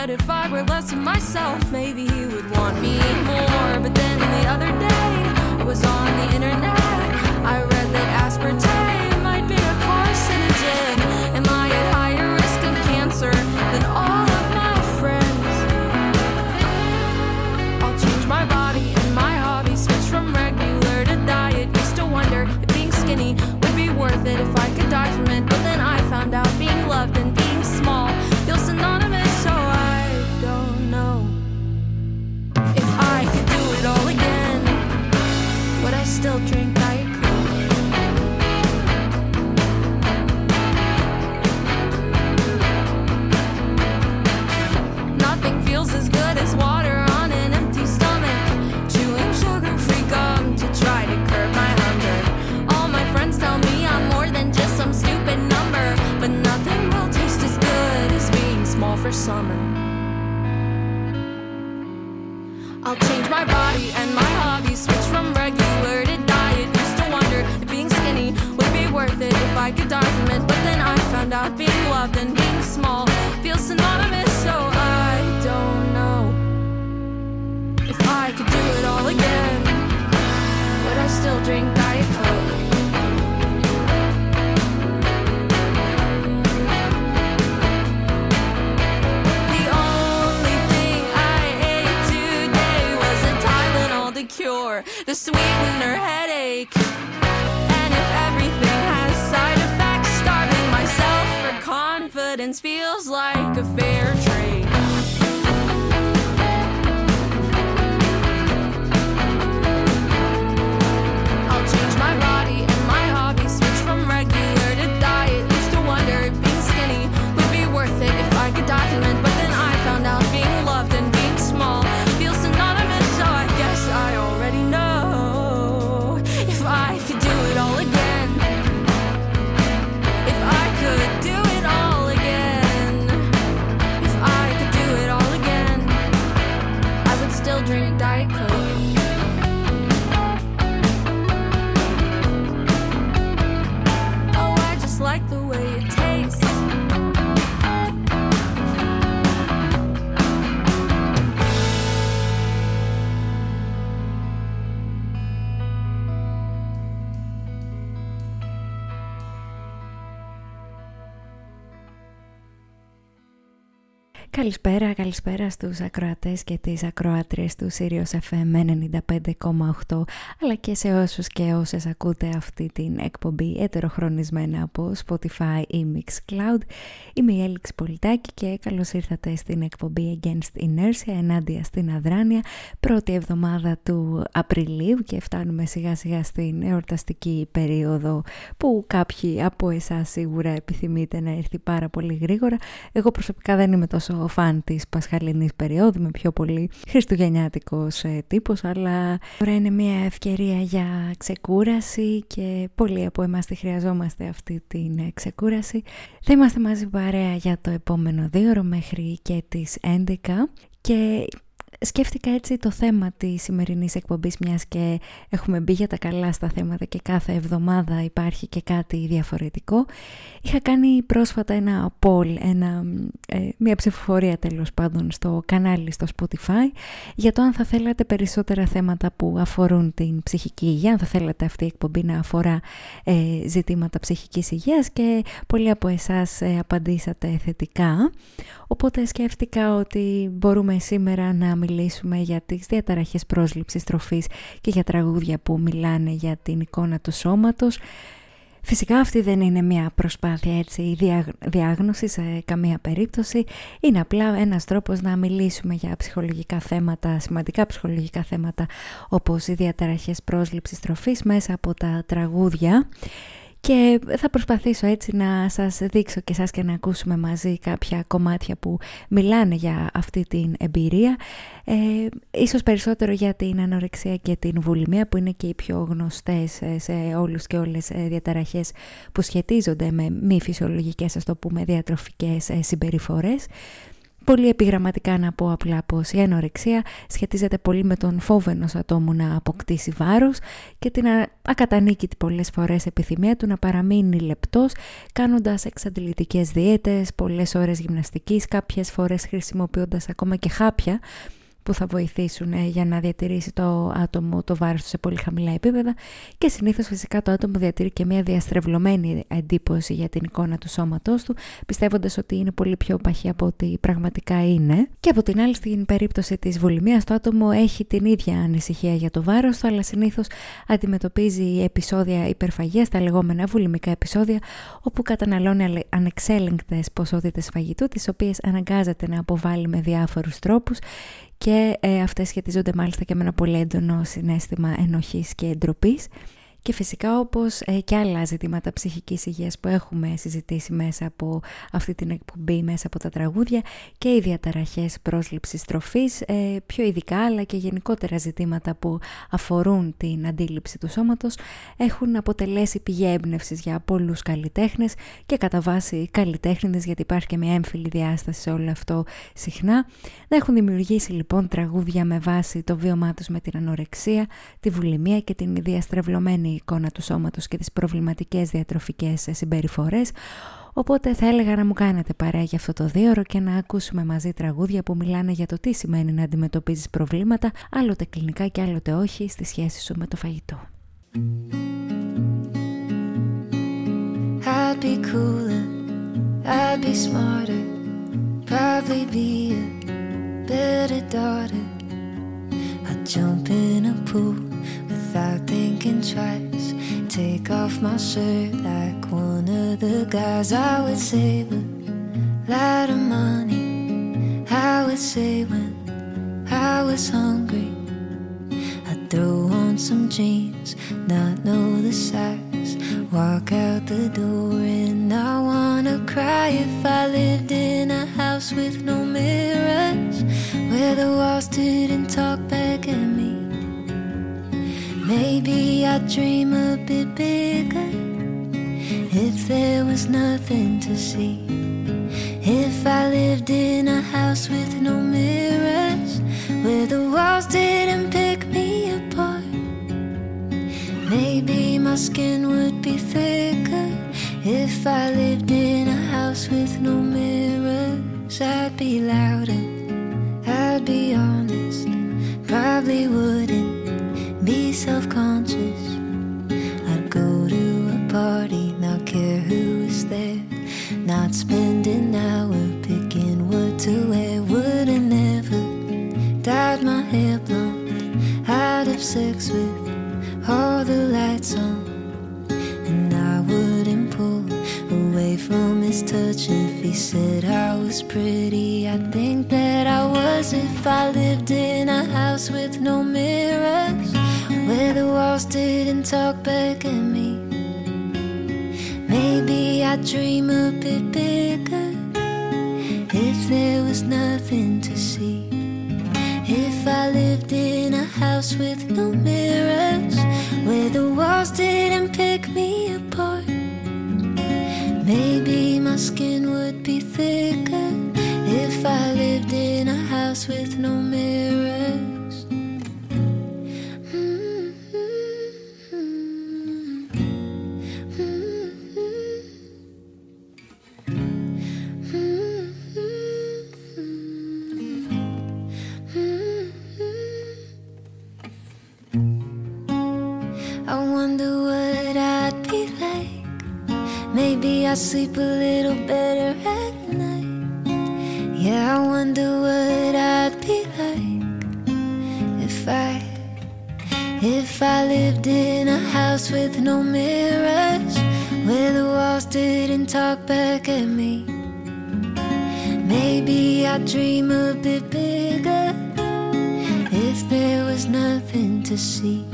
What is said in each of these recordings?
that if I were less of myself, maybe he would want me more. Summer. I'll change my body and my hobbies, switch from regular to diet. Used to wonder if being skinny would be worth it if I could die from the sweetener headache. And if everything has side effects, starving myself for confidence feels like a fair trade. Καλησπέρα, καλησπέρα στους ακροατές και τις ακροάτριες του Sirius FM 95,8 αλλά και σε όσους και όσες ακούτε αυτή την εκπομπή ετεροχρονισμένα από Spotify ή Mixcloud. Είμαι η Έληξη Πολιτάκη και καλώς ήρθατε στην εκπομπή Against Inertia ενάντια στην αδράνεια πρώτη εβδομάδα του Απριλίου και φτάνουμε σιγά σιγά στην εορταστική περίοδο που κάποιοι από εσάς σίγουρα επιθυμείτε να έρθει πάρα πολύ γρήγορα. Εγώ προσωπικά δεν είμαι τόσο φαν της πασχαλινής περίοδου, είμαι πιο πολύ χριστουγεννιάτικος ε, τύπος, αλλά τώρα είναι μια ευκαιρία για ξεκούραση και πολλοί από εμάς τη χρειαζόμαστε αυτή την ε, ξεκούραση. Θα είμαστε μαζί παρέα για το επόμενο δύο ώρο μέχρι και τις 11 και σκέφτηκα έτσι το θέμα της σημερινής εκπομπής μιας και έχουμε μπει για τα καλά στα θέματα και κάθε εβδομάδα υπάρχει και κάτι διαφορετικό. Είχα κάνει πρόσφατα ένα poll, ένα, ε, μια ψηφοφορία τέλος πάντων στο κανάλι στο Spotify για το αν θα θέλατε περισσότερα θέματα που αφορούν την ψυχική υγεία, αν θα θέλατε αυτή η εκπομπή να αφορά ε, ζητήματα ψυχικής υγείας και πολλοί από εσάς ε, απαντήσατε θετικά. Οπότε σκέφτηκα ότι μπορούμε σήμερα να μιλήσουμε για τις διαταραχές πρόσληψης τροφής και για τραγούδια που μιλάνε για την εικόνα του σώματος. Φυσικά αυτή δεν είναι μια προσπάθεια έτσι διάγνωση σε καμία περίπτωση. Είναι απλά ένας τρόπος να μιλήσουμε για ψυχολογικά θέματα, σημαντικά ψυχολογικά θέματα όπως οι διαταραχές πρόσληψης τροφής μέσα από τα τραγούδια. Και θα προσπαθήσω έτσι να σας δείξω και σας και να ακούσουμε μαζί κάποια κομμάτια που μιλάνε για αυτή την εμπειρία. Ε, ίσως περισσότερο για την ανορεξία και την βουλημία που είναι και οι πιο γνωστές ε, σε όλους και όλες ε, διαταραχές που σχετίζονται με μη φυσιολογικές, ας το πούμε, διατροφικές ε, συμπεριφορές. Πολύ επιγραμματικά να πω απλά πως η ανορεξία σχετίζεται πολύ με τον φόβο ενός ατόμου να αποκτήσει βάρος και την ακατανίκητη πολλές φορές επιθυμία του να παραμείνει λεπτός κάνοντας εξαντλητικές δίαιτες, πολλές ώρες γυμναστικής, κάποιες φορές χρησιμοποιώντας ακόμα και χάπια που θα βοηθήσουν ε, για να διατηρήσει το άτομο το βάρος του σε πολύ χαμηλά επίπεδα. Και συνήθως φυσικά το άτομο διατηρεί και μια διαστρεβλωμένη εντύπωση για την εικόνα του σώματός του πιστεύοντας ότι είναι πολύ πιο παχύ από ό,τι πραγματικά είναι. Και από την άλλη στην περίπτωση της βολημίας το άτομο έχει την ίδια ανησυχία για το βάρος του αλλά συνήθως αντιμετωπίζει επεισόδια υπερφαγίας, τα λεγόμενα βουλημικά επεισόδια όπου καταναλώνει ανεξέλεγκτες ποσότητες φαγητού τις οποίες αναγκάζεται να αποβάλει με διάφορους τρόπους και ε, αυτές σχετίζονται μάλιστα και με ένα πολύ έντονο συνέστημα ενοχής και ντροπής και φυσικά όπως ε, και άλλα ζητήματα ψυχικής υγείας που έχουμε συζητήσει μέσα από αυτή την εκπομπή, μέσα από τα τραγούδια και οι διαταραχές πρόσληψης τροφής, ε, πιο ειδικά αλλά και γενικότερα ζητήματα που αφορούν την αντίληψη του σώματος έχουν αποτελέσει πηγή έμπνευσης για πολλούς καλλιτέχνες και κατά βάση καλλιτέχνες γιατί υπάρχει και μια έμφυλη διάσταση σε όλο αυτό συχνά. Να έχουν δημιουργήσει λοιπόν τραγούδια με βάση το βίωμά τους με την ανορεξία, τη βουλημία και την διαστρεβλωμένη εικόνα του σώματος και τις προβληματικές διατροφικές συμπεριφορές, οπότε θα έλεγα να μου κάνετε παρέα για αυτό το δίωρο και να ακούσουμε μαζί τραγούδια που μιλάνε για το τι σημαίνει να αντιμετωπίζεις προβλήματα, άλλοτε κλινικά και άλλοτε όχι, στη σχέση σου με το φαγητό. I'd be cooler, I'd be smarter, probably be a better daughter. I'd jump in a pool without thinking twice. Take off my shirt like one of the guys. I would save a lot of money. I would say when I was hungry. I'd throw on some jeans, not know the size. Walk out the door and I wanna cry if I lived in a house with no mirrors. Where the walls didn't talk back I'd dream a bit bigger. If there was nothing to see. If I lived in a house with no mirrors, where the walls didn't pick me apart, maybe my skin would be thicker. If I lived in a house with no mirrors, I'd be louder, I'd be honest, probably wouldn't be self conscious. I'd go to a party, not care who was there. Not spend an hour picking what to wear. Would've never dyed my hair blonde. I'd have sex with all the lights on. And I wouldn't pull away from his touch if he said I was pretty. I'd think that I was if I lived in a house with no mirrors the walls didn't talk back at me. Maybe I'd dream a bit bigger if there was nothing to see. If I lived in a house with no mirrors, where the walls didn't pick me apart. Maybe my skin would be thicker if I lived in a house with no mirrors. I sleep a little better at night. Yeah, I wonder what I'd be like if I if I lived in a house with no mirrors, where the walls didn't talk back at me. Maybe I'd dream a bit bigger if there was nothing to see.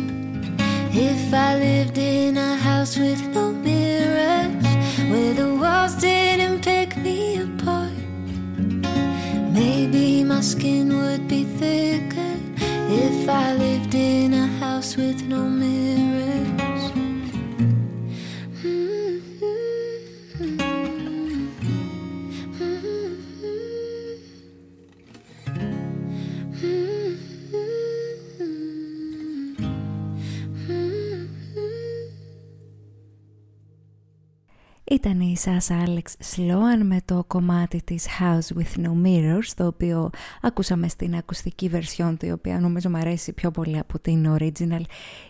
If I lived in a house with no mirrors where the walls didn't pick me apart. Maybe my skin would be thicker if I lived in a house with no mirrors. Ήταν η Σάσα Άλεξ Σλόαν με το κομμάτι της House with No Mirrors το οποίο ακούσαμε στην ακουστική βερσιόν του η οποία νομίζω μου αρέσει πιο πολύ από την original.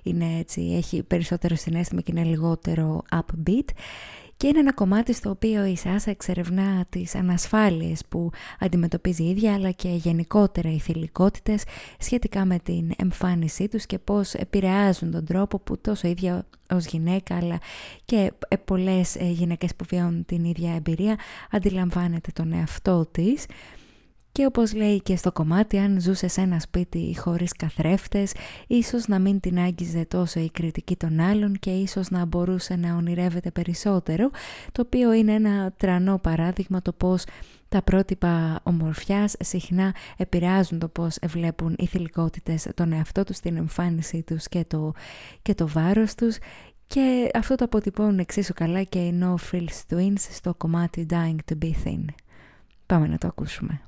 Είναι έτσι, έχει περισσότερο συνέστημα και είναι λιγότερο upbeat και είναι ένα κομμάτι στο οποίο η Σάσα εξερευνά τις ανασφάλειες που αντιμετωπίζει η ίδια αλλά και γενικότερα οι θηλυκότητες σχετικά με την εμφάνισή τους και πώς επηρεάζουν τον τρόπο που τόσο ίδια ως γυναίκα αλλά και ε, πολλές ε, γυναίκες που βιώνουν την ίδια εμπειρία αντιλαμβάνεται τον εαυτό της και όπως λέει και στο κομμάτι, αν ζούσε σε ένα σπίτι χωρίς καθρέφτες, ίσως να μην την άγγιζε τόσο η κριτική των άλλων και ίσως να μπορούσε να ονειρεύεται περισσότερο, το οποίο είναι ένα τρανό παράδειγμα το πώς τα πρότυπα ομορφιάς συχνά επηρεάζουν το πώς βλέπουν οι θηλυκότητες τον εαυτό τους, την εμφάνισή τους και το, και το βάρος τους και αυτό το αποτυπώνουν εξίσου καλά και οι No Frills Twins στο κομμάτι Dying to Be Thin. Πάμε να το ακούσουμε.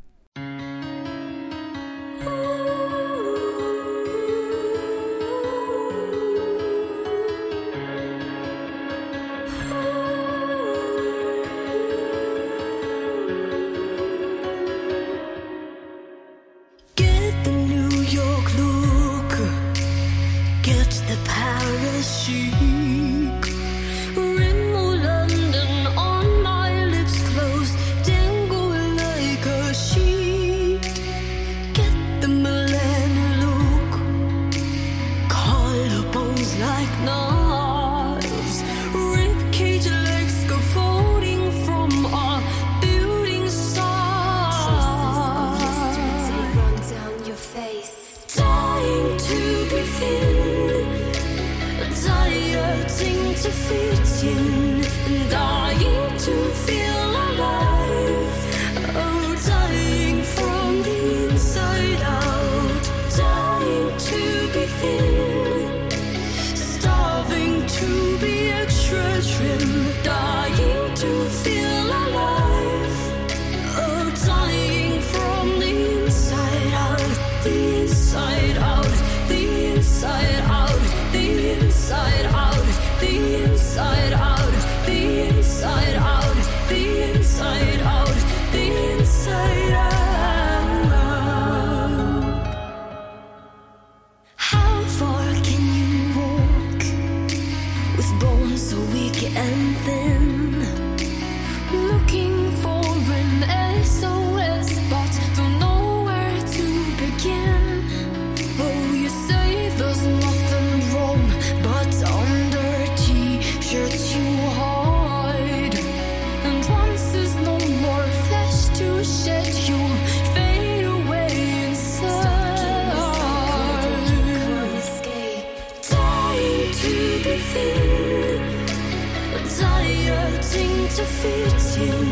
defeating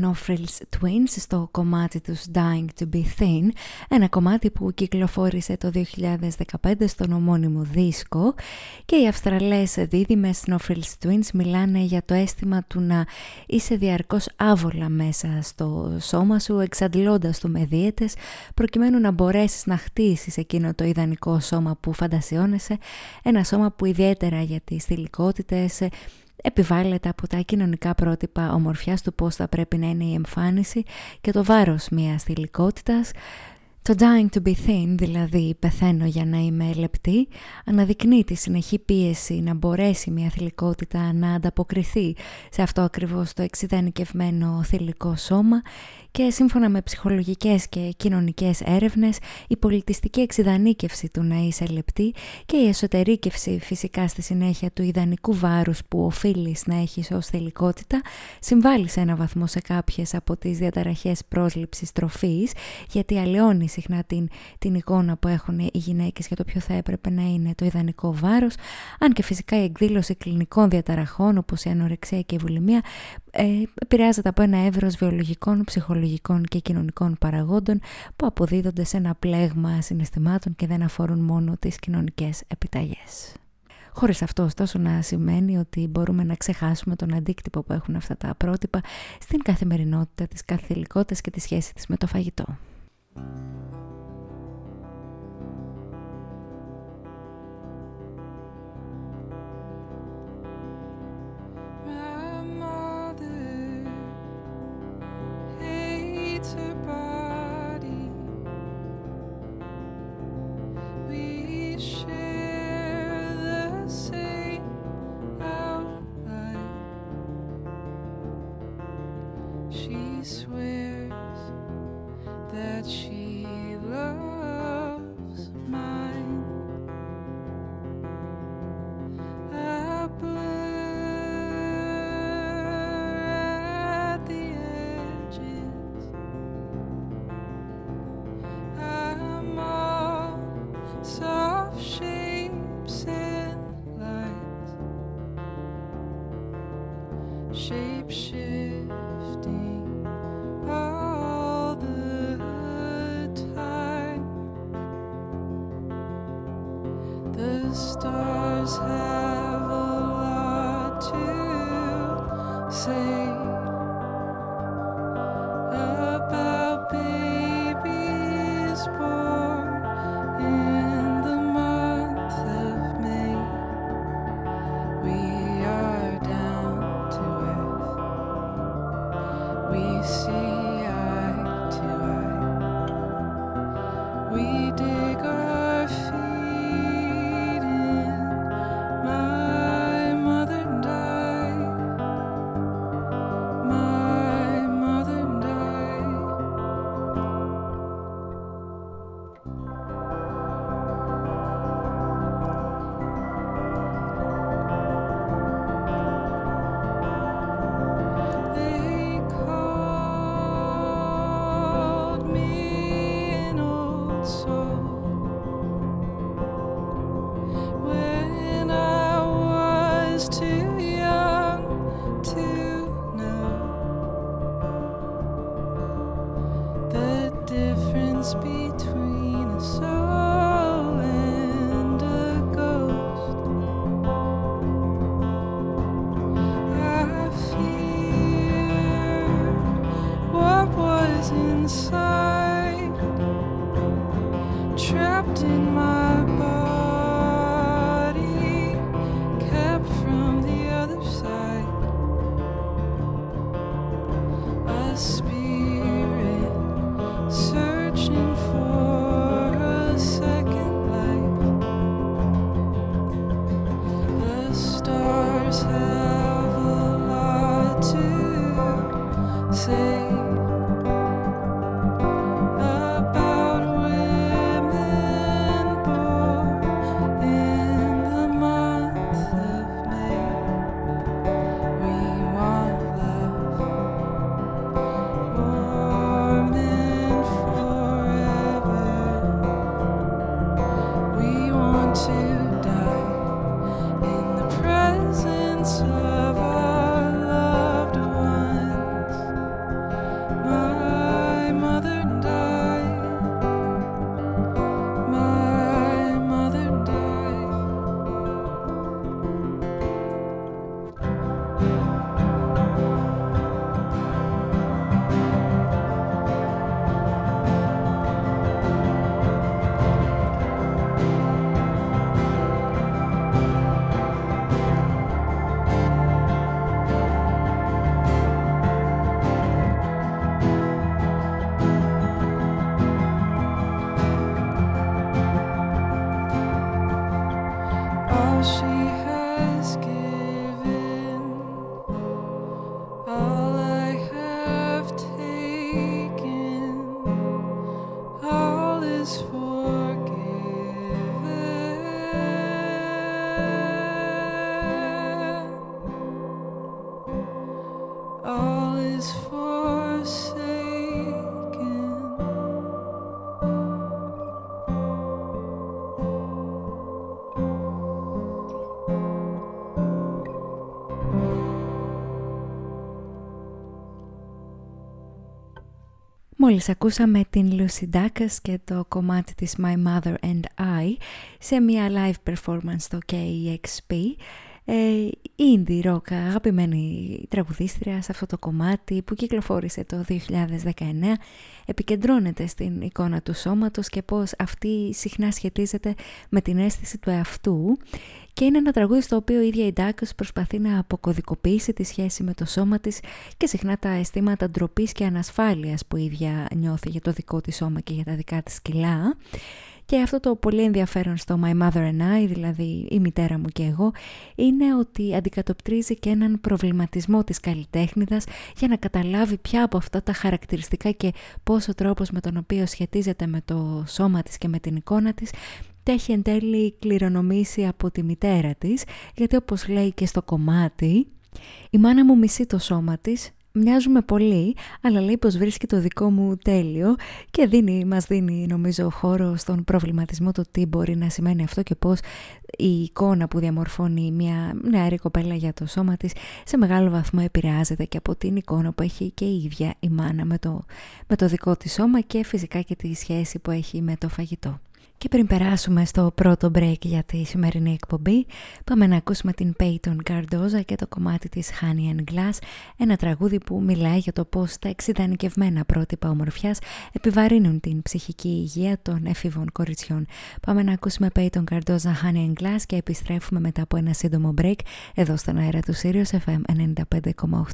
No Frills Twins στο κομμάτι τους Dying to be Thin, ένα κομμάτι που κυκλοφόρησε το 2015 στον ομώνυμο δίσκο. Και οι Αυστραλές δίδυμες No Frills Twins μιλάνε για το αίσθημα του να είσαι διαρκώς άβολα μέσα στο σώμα σου εξαντλώντας το με δίαιτες προκειμένου να μπορέσεις να χτίσεις εκείνο το ιδανικό σώμα που φαντασιώνεσαι, ένα σώμα που ιδιαίτερα για τις θηλυκότητες επιβάλλεται από τα κοινωνικά πρότυπα ομορφιάς του πώς θα πρέπει να είναι η εμφάνιση και το βάρος μιας θηλυκότητας. Το dying to be thin, δηλαδή πεθαίνω για να είμαι λεπτή, αναδεικνύει τη συνεχή πίεση να μπορέσει μια θηλυκότητα να ανταποκριθεί σε αυτό ακριβώς το εξειδανικευμένο θηλυκό σώμα και σύμφωνα με ψυχολογικές και κοινωνικές έρευνες η πολιτιστική εξειδανίκευση του να είσαι λεπτή και η εσωτερήκευση φυσικά στη συνέχεια του ιδανικού βάρους που οφείλεις να έχεις ως θηλυκότητα συμβάλλει σε ένα βαθμό σε κάποιες από τις διαταραχές πρόσληψης τροφής γιατί αλλοιώνει συχνά την, την εικόνα που έχουν οι γυναίκες για το ποιο θα έπρεπε να είναι το ιδανικό βάρος. Αν και φυσικά η εκδήλωση κλινικών διαταραχών όπως η ανορεξία και η βουλημία ε, επηρεάζεται από ένα εύρος βιολογικών, ψυχολογικών και κοινωνικών παραγόντων που αποδίδονται σε ένα πλέγμα συναισθημάτων και δεν αφορούν μόνο τις κοινωνικές επιταγές. Χωρίς αυτό ωστόσο να σημαίνει ότι μπορούμε να ξεχάσουμε τον αντίκτυπο που έχουν αυτά τα πρότυπα στην καθημερινότητα της καθηλικότητας και τη σχέση της με το φαγητό. Μόλις ακούσαμε την Lucy Dacus και το κομμάτι της My Mother and I σε μια live performance στο KEXP ε, indie rock αγαπημένη τραγουδίστρια σε αυτό το κομμάτι που κυκλοφόρησε το 2019 επικεντρώνεται στην εικόνα του σώματος και πως αυτή συχνά σχετίζεται με την αίσθηση του εαυτού και είναι ένα τραγούδι στο οποίο η ίδια η Ντάκος προσπαθεί να αποκωδικοποιήσει τη σχέση με το σώμα της και συχνά τα αισθήματα ντροπής και ανασφάλειας που η ίδια νιώθει για το δικό της σώμα και για τα δικά της κιλά. Και αυτό το πολύ ενδιαφέρον στο My Mother and I, δηλαδή η μητέρα μου και εγώ, είναι ότι αντικατοπτρίζει και έναν προβληματισμό της καλλιτέχνηδας για να καταλάβει ποια από αυτά τα χαρακτηριστικά και πώς ο τρόπος με τον οποίο σχετίζεται με το σώμα της και με την εικόνα της τα έχει εν τέλει κληρονομήσει από τη μητέρα της, γιατί όπως λέει και στο κομμάτι, η μάνα μου μισεί το σώμα της, μοιάζουμε πολύ, αλλά λέει πως βρίσκει το δικό μου τέλειο και δίνει, μας δίνει νομίζω χώρο στον προβληματισμό το τι μπορεί να σημαίνει αυτό και πως η εικόνα που διαμορφώνει μια νεαρή κοπέλα για το σώμα της σε μεγάλο βαθμό επηρεάζεται και από την εικόνα που έχει και η ίδια η μάνα με το, με το δικό της σώμα και φυσικά και τη σχέση που έχει με το φαγητό. Και πριν περάσουμε στο πρώτο break για τη σημερινή εκπομπή, πάμε να ακούσουμε την Peyton Cardoza και το κομμάτι της Honey and Glass, ένα τραγούδι που μιλάει για το πώς τα εξειδανικευμένα πρότυπα ομορφιάς επιβαρύνουν την ψυχική υγεία των εφήβων κοριτσιών. Πάμε να ακούσουμε Peyton Cardoza Honey and Glass και επιστρέφουμε μετά από ένα σύντομο break εδώ στον αέρα του Sirius FM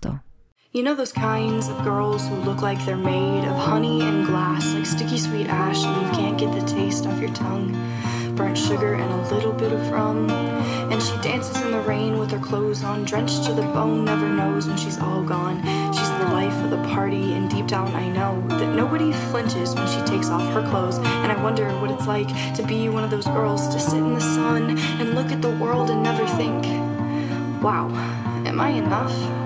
95,8. You know those kinds of girls who look like they're made of honey and glass, like sticky sweet ash, and you can't get the taste off your tongue. Burnt sugar and a little bit of rum. And she dances in the rain with her clothes on, drenched to the bone, never knows when she's all gone. She's the life of the party, and deep down I know that nobody flinches when she takes off her clothes. And I wonder what it's like to be one of those girls, to sit in the sun and look at the world and never think, wow, am I enough?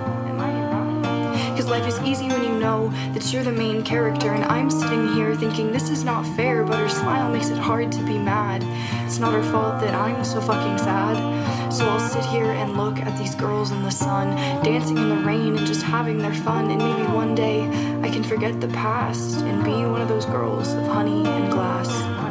Because life is easy when you know that you're the main character, and I'm sitting here thinking this is not fair, but her smile makes it hard to be mad. It's not her fault that I'm so fucking sad. So I'll sit here and look at these girls in the sun, dancing in the rain and just having their fun, and maybe one day I can forget the past and be one of those girls of honey and glass.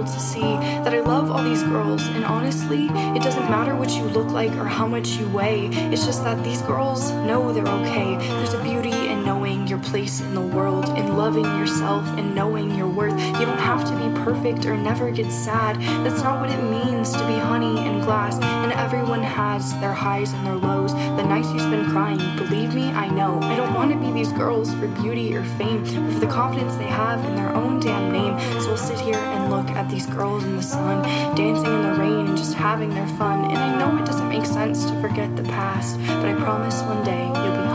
People to see that I love all these girls. And honestly, it doesn't matter what you look like or how much you weigh. It's just that these girls know they're okay. There's a beauty in knowing your place in the world, in loving yourself and knowing your worth. You don't have to be perfect or never get sad. That's not what it means to be honey and glass. Everyone has their highs and their lows. The nights you spend crying, believe me, I know. I don't want to be these girls for beauty or fame, but for the confidence they have in their own damn name. So we'll sit here and look at these girls in the sun, dancing in the rain and just having their fun. And I know it doesn't make sense to forget the past, but I promise one day you'll be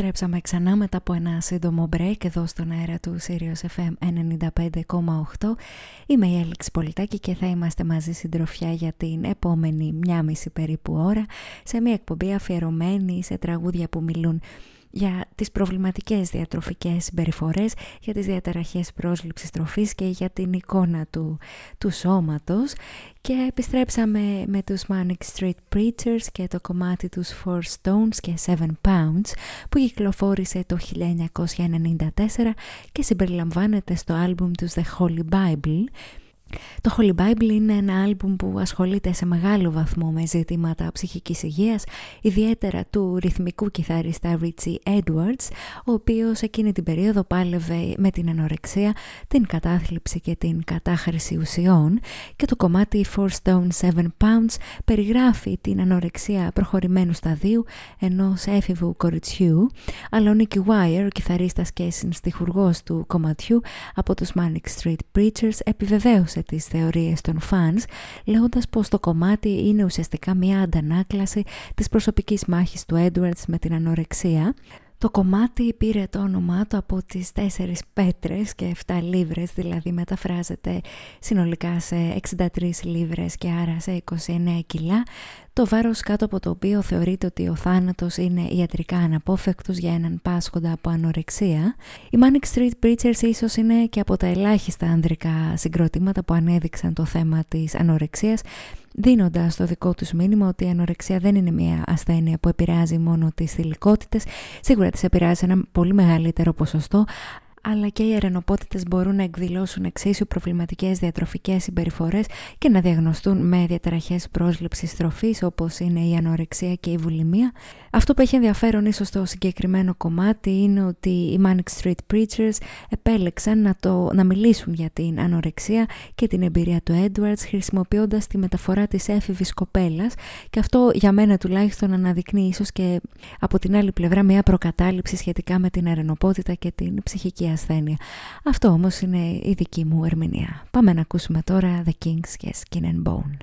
Επιστρέψαμε ξανά μετά από ένα σύντομο break εδώ στον αέρα του Sirius FM 95,8. Είμαι η Έλεξη Πολιτάκη και θα είμαστε μαζί συντροφιά για την επόμενη μια μισή περίπου ώρα σε μια εκπομπή αφιερωμένη σε τραγούδια που μιλούν για τις προβληματικές διατροφικές συμπεριφορές, για τις διαταραχές πρόσληψης τροφής και για την εικόνα του, του σώματος. Και επιστρέψαμε με τους Manic Street Preachers και το κομμάτι τους Four Stones και Seven Pounds που κυκλοφόρησε το 1994 και συμπεριλαμβάνεται στο άλμπουμ τους The Holy Bible το Holy Bible είναι ένα άλμπουμ που ασχολείται σε μεγάλο βαθμό με ζητήματα ψυχικής υγείας, ιδιαίτερα του ρυθμικού κιθαρίστα Richie Edwards, ο οποίος εκείνη την περίοδο πάλευε με την ανορεξία, την κατάθλιψη και την κατάχρηση ουσιών και το κομμάτι Four Stone Seven Pounds περιγράφει την ανορεξία προχωρημένου σταδίου ενός έφηβου κοριτσιού, αλλά ο Nicky Wire, ο κιθαρίστας και συνστιχουργός του κομματιού από τους Manic Street Preachers, επιβεβαίωσε τις θεωρίες των fans λέγοντας πως το κομμάτι είναι ουσιαστικά μια αντανάκλαση της προσωπικής μάχης του Edwards με την ανορεξία το κομμάτι πήρε το όνομά του από τις 4 πέτρες και 7 λίβρες, δηλαδή μεταφράζεται συνολικά σε 63 λίβρες και άρα σε 29 κιλά, το βάρος κάτω από το οποίο θεωρείται ότι ο θάνατος είναι ιατρικά αναπόφευκτος για έναν πάσχοντα από ανορεξία. Οι Manic Street Preachers ίσως είναι και από τα ελάχιστα ανδρικά συγκροτήματα που ανέδειξαν το θέμα της ανορεξίας δίνοντας το δικό τους μήνυμα ότι η ανορεξία δεν είναι μια ασθένεια που επηρεάζει μόνο τις θηλυκότητες, σίγουρα τις επηρεάζει ένα πολύ μεγαλύτερο ποσοστό, αλλά και οι αρενοπότητες μπορούν να εκδηλώσουν εξίσου προβληματικές διατροφικές συμπεριφορές και να διαγνωστούν με διαταραχές πρόσληψης τροφής όπως είναι η ανορεξία και η βουλημία. Αυτό που έχει ενδιαφέρον ίσως στο συγκεκριμένο κομμάτι είναι ότι οι Manic Street Preachers επέλεξαν να, το, να μιλήσουν για την ανορεξία και την εμπειρία του Edwards χρησιμοποιώντας τη μεταφορά της έφηβης κοπέλας και αυτό για μένα τουλάχιστον αναδεικνύει ίσως και από την άλλη πλευρά μια προκατάληψη σχετικά με την αρενοπότητα και την ψυχική ασθένεια. Αυτό όμως είναι η δική μου ερμηνεία. Πάμε να ακούσουμε τώρα The Kings και Skin and Bone.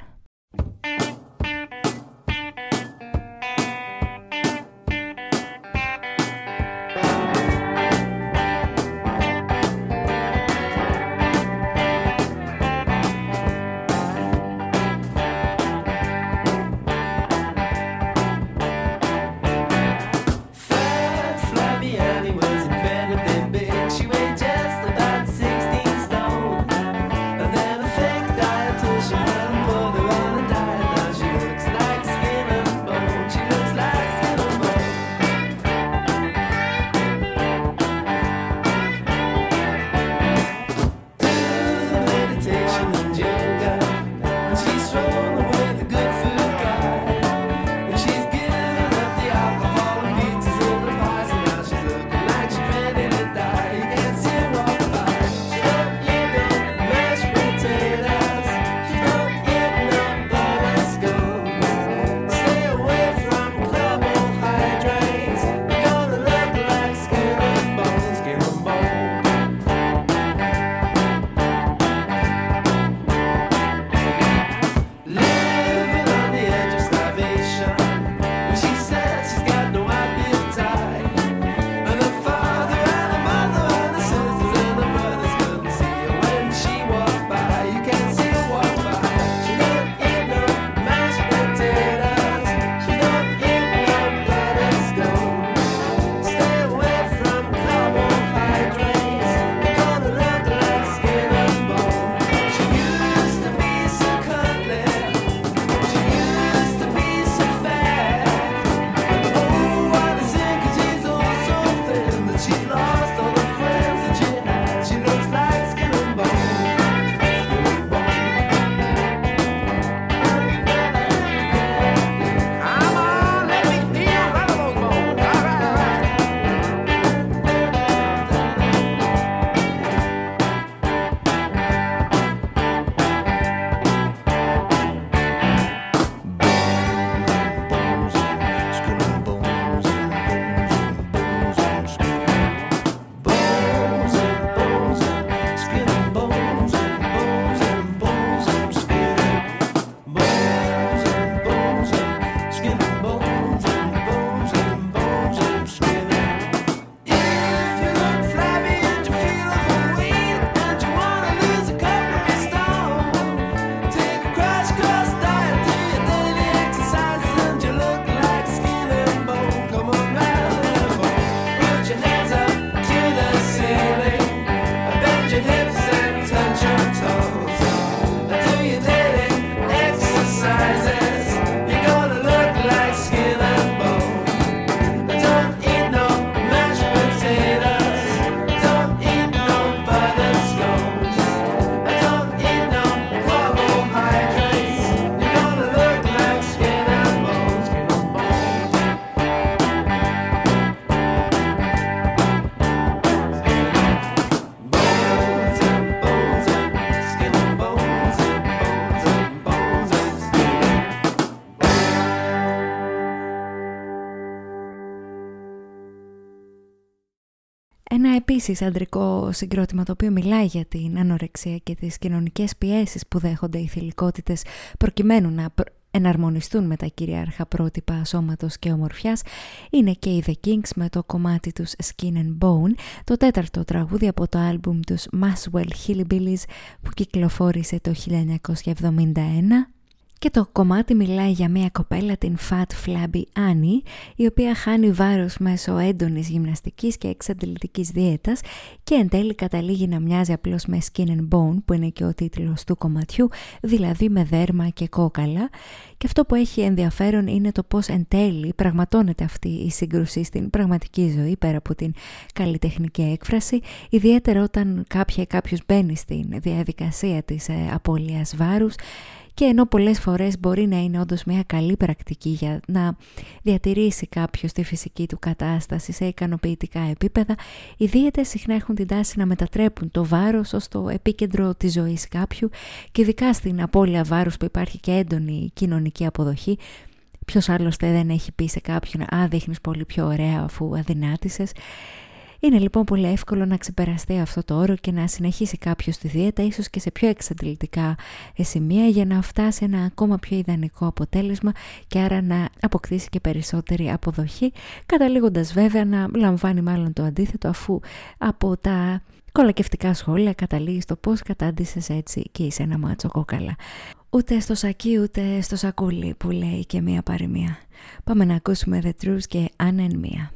Επίσης αντρικό συγκρότημα το οποίο μιλάει για την ανορεξία και τις κοινωνικές πιέσεις που δέχονται οι θηλυκότητες προκειμένου να εναρμονιστούν με τα κυρίαρχα πρότυπα σώματος και ομορφιάς είναι και οι The Kings με το κομμάτι τους Skin and Bone, το τέταρτο τραγούδι από το άλμπουμ τους Maswell Hillbillies που κυκλοφόρησε το 1971 και το κομμάτι μιλάει για μια κοπέλα, την Fat Flabby Annie, η οποία χάνει βάρος μέσω έντονης γυμναστικής και εξαντλητικής δίαιτας και εν τέλει καταλήγει να μοιάζει απλώς με skin and bone, που είναι και ο τίτλος του κομματιού, δηλαδή με δέρμα και κόκαλα. Και αυτό που έχει ενδιαφέρον είναι το πώς εν τέλει πραγματώνεται αυτή η σύγκρουση στην πραγματική ζωή, πέρα από την καλλιτεχνική έκφραση, ιδιαίτερα όταν κάποια ή κάποιος μπαίνει στην διαδικασία της ε, απώλειας βάρους, και ενώ πολλές φορές μπορεί να είναι όντως μια καλή πρακτική για να διατηρήσει κάποιος τη φυσική του κατάσταση σε ικανοποιητικά επίπεδα, οι δίαιτες συχνά έχουν την τάση να μετατρέπουν το βάρος ως το επίκεντρο της ζωής κάποιου και ειδικά στην απώλεια βάρους που υπάρχει και έντονη κοινωνική αποδοχή, Ποιος άλλωστε δεν έχει πει σε κάποιον «Α, δείχνεις πολύ πιο ωραία αφού αδυνάτησες». Είναι λοιπόν πολύ εύκολο να ξεπεραστεί αυτό το όρο και να συνεχίσει κάποιος τη δίαιτα ίσως και σε πιο εξαντλητικά σημεία για να φτάσει ένα ακόμα πιο ιδανικό αποτέλεσμα και άρα να αποκτήσει και περισσότερη αποδοχή καταλήγοντας βέβαια να λαμβάνει μάλλον το αντίθετο αφού από τα κολακευτικά σχόλια καταλήγει στο πώς κατάντησες έτσι και είσαι ένα μάτσο κόκαλα. Ούτε στο σακί ούτε στο σακούλι που λέει και μία παροιμία. Πάμε να ακούσουμε The Truth και αν εν μία.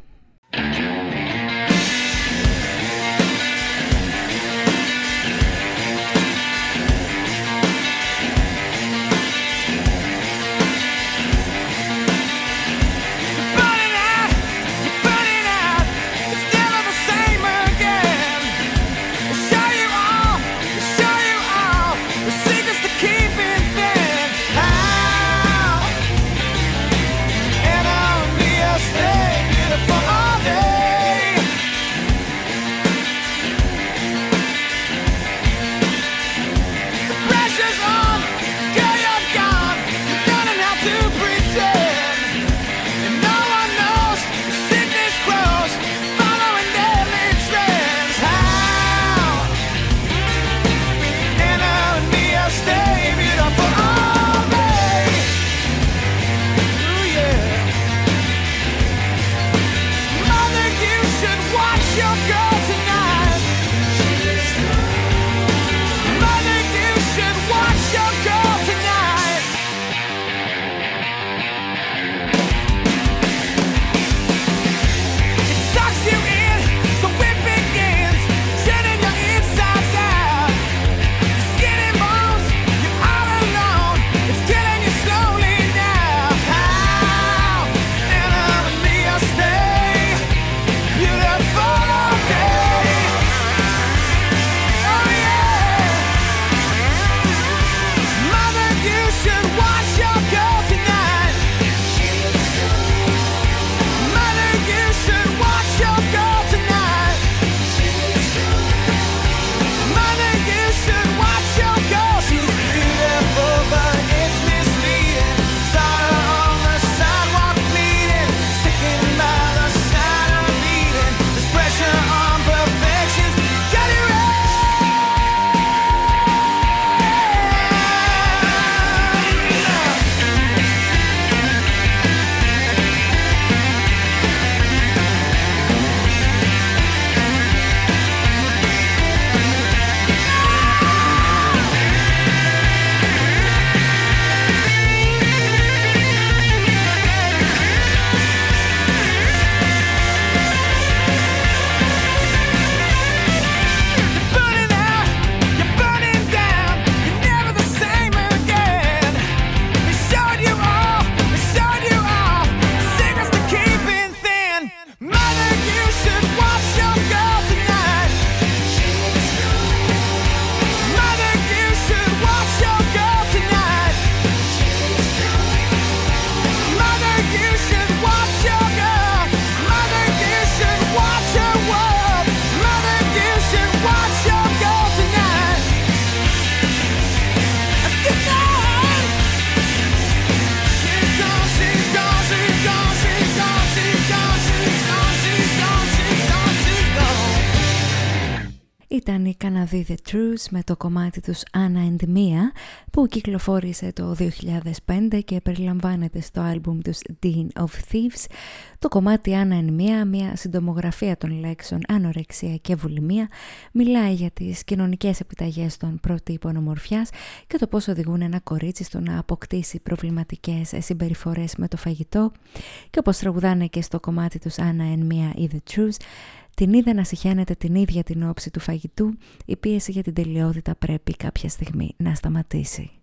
The Truth με το κομμάτι τους Anna and Mia που κυκλοφόρησε το 2005 και περιλαμβάνεται στο άλμπουμ τους Dean of Thieves. Το κομμάτι Anna and Mia, μια συντομογραφία των λέξεων ανορεξία και βουλημία, μιλάει για τις κοινωνικές επιταγές των προτύπων ομορφιάς και το πώς οδηγούν ένα κορίτσι στο να αποκτήσει προβληματικές συμπεριφορές με το φαγητό και όπως τραγουδάνε και στο κομμάτι τους Anna and Mia ή The Truth την είδε να συχαίνεται την ίδια την όψη του φαγητού, η πίεση για την τελειότητα πρέπει κάποια στιγμή να σταματήσει.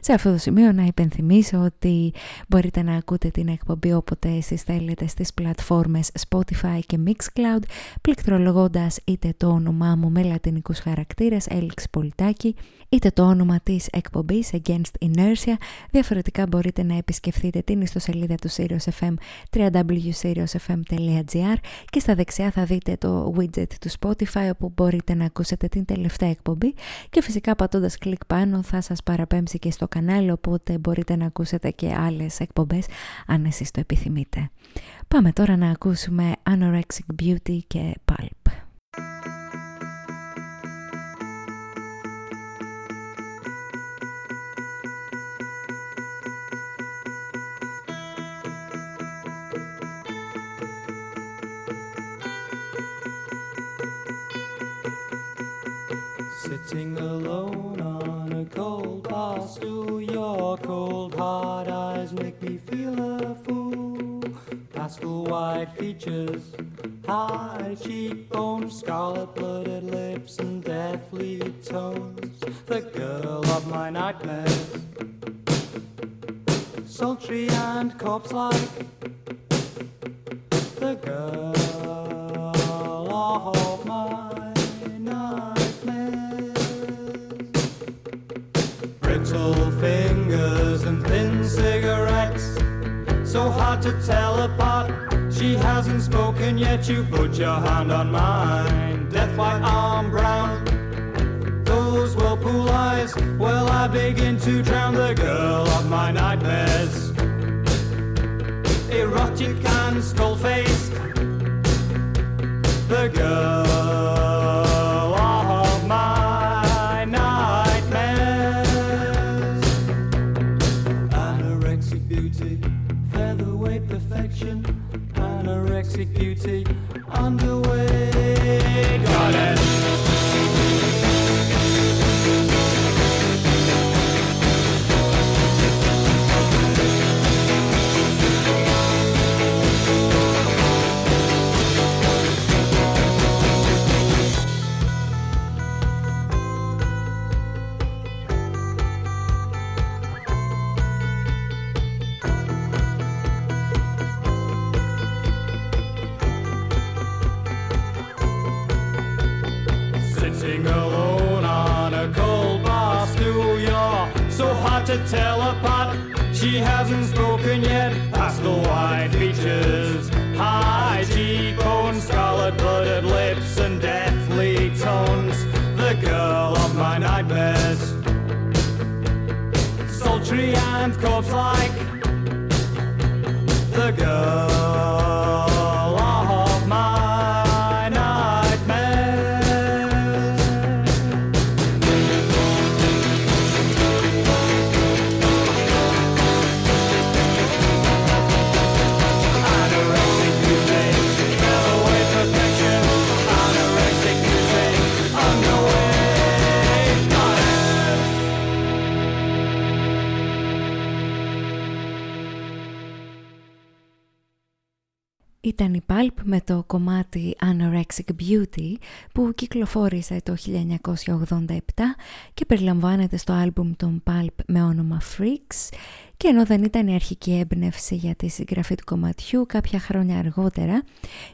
Σε αυτό το σημείο να υπενθυμίσω ότι μπορείτε να ακούτε την εκπομπή όποτε εσείς θέλετε στις πλατφόρμες Spotify και Mixcloud πληκτρολογώντας είτε το όνομά μου με λατινικούς χαρακτήρες Έλix Πολιτάκη είτε το όνομα της εκπομπής Against Inertia. Διαφορετικά μπορείτε να επισκεφθείτε την ιστοσελίδα του Sirius FM www.siriusfm.gr και στα δεξιά θα δείτε το widget του Spotify όπου μπορείτε να ακούσετε την τελευταία εκπομπή και φυσικά πατώντας κλικ πάνω θα σας παραπέμψει και στο κανάλι οπότε μπορείτε να ακούσετε και άλλες εκπομπές αν εσείς το επιθυμείτε. Πάμε τώρα να ακούσουμε Anorexic Beauty και Pulp. Sitting alone on a cold bar stool, your cold hard eyes make me feel a fool. Pastel white features, high cheekbones, scarlet blooded lips, and deathly tones. The girl of my nightmares, sultry and corpse like. The girl of So hard to tell apart. She hasn't spoken yet. You put your hand on mine. Death white arm brown. Those whirlpool eyes. Well, I begin to drown the girl of my nightmares. Erotic and skull faced. The girl Anorexic beauty, underway. Got it. Tell. She hasn't spoken yet. Pastel white features, high cheekbones, scarlet blooded lips, and deathly tones. The girl of my nightmares, sultry and corpse like. Ήταν η Pulp με το κομμάτι Anorexic Beauty που κυκλοφόρησε το 1987 και περιλαμβάνεται στο άλμπουμ των Pulp με όνομα Freaks. Και ενώ δεν ήταν η αρχική έμπνευση για τη συγγραφή του κομματιού κάποια χρόνια αργότερα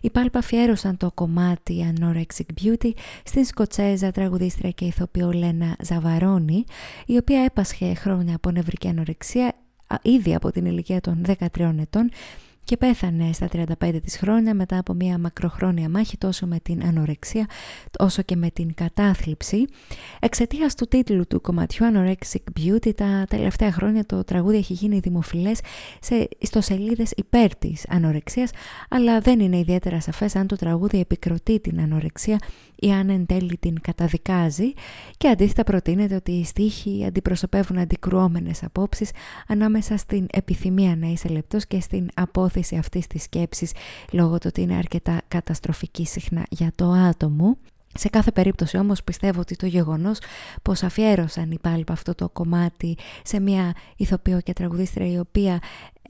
οι Pulp αφιέρωσαν το κομμάτι Anorexic Beauty στην Σκοτσέζα τραγουδίστρια και ηθοποιό Λένα Ζαβαρόνη η οποία έπασχε χρόνια από νευρική ανορεξία α, ήδη από την ηλικία των 13 ετών και πέθανε στα 35 της χρόνια μετά από μια μακροχρόνια μάχη τόσο με την ανορεξία όσο και με την κατάθλιψη. Εξαιτίας του τίτλου του κομματιού Anorexic Beauty τα τελευταία χρόνια το τραγούδι έχει γίνει δημοφιλές σε ιστοσελίδες υπέρ της ανορεξίας αλλά δεν είναι ιδιαίτερα σαφές αν το τραγούδι επικροτεί την ανορεξία η Άννα εν τέλει την καταδικάζει και αντίθετα προτείνεται ότι οι στίχοι αντιπροσωπεύουν αντικρουόμενες απόψεις ανάμεσα στην επιθυμία να είσαι λεπτός και στην απόθεση αυτής της σκέψης λόγω του ότι είναι αρκετά καταστροφική συχνά για το άτομο. Σε κάθε περίπτωση όμως πιστεύω ότι το γεγονός πως αφιέρωσαν οι πάλι αυτό το κομμάτι σε μια ηθοποιό και τραγουδίστρια η οποία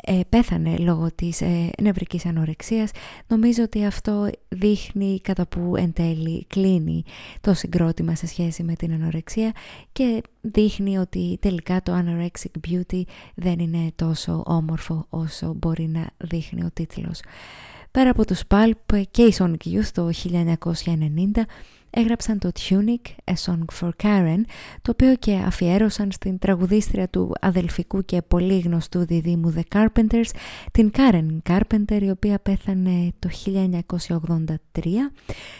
ε, πέθανε λόγω της ε, νευρικής ανορεξίας νομίζω ότι αυτό δείχνει κατά που εν τέλει κλείνει το συγκρότημα σε σχέση με την ανορεξία και δείχνει ότι τελικά το Anorexic Beauty δεν είναι τόσο όμορφο όσο μπορεί να δείχνει ο τίτλος. Πέρα από τους Pulp και η Sonic Youth το 1990 έγραψαν το Tunic, A Song for Karen, το οποίο και αφιέρωσαν στην τραγουδίστρια του αδελφικού και πολύ γνωστού διδήμου The Carpenters, την Karen Carpenter, η οποία πέθανε το 1983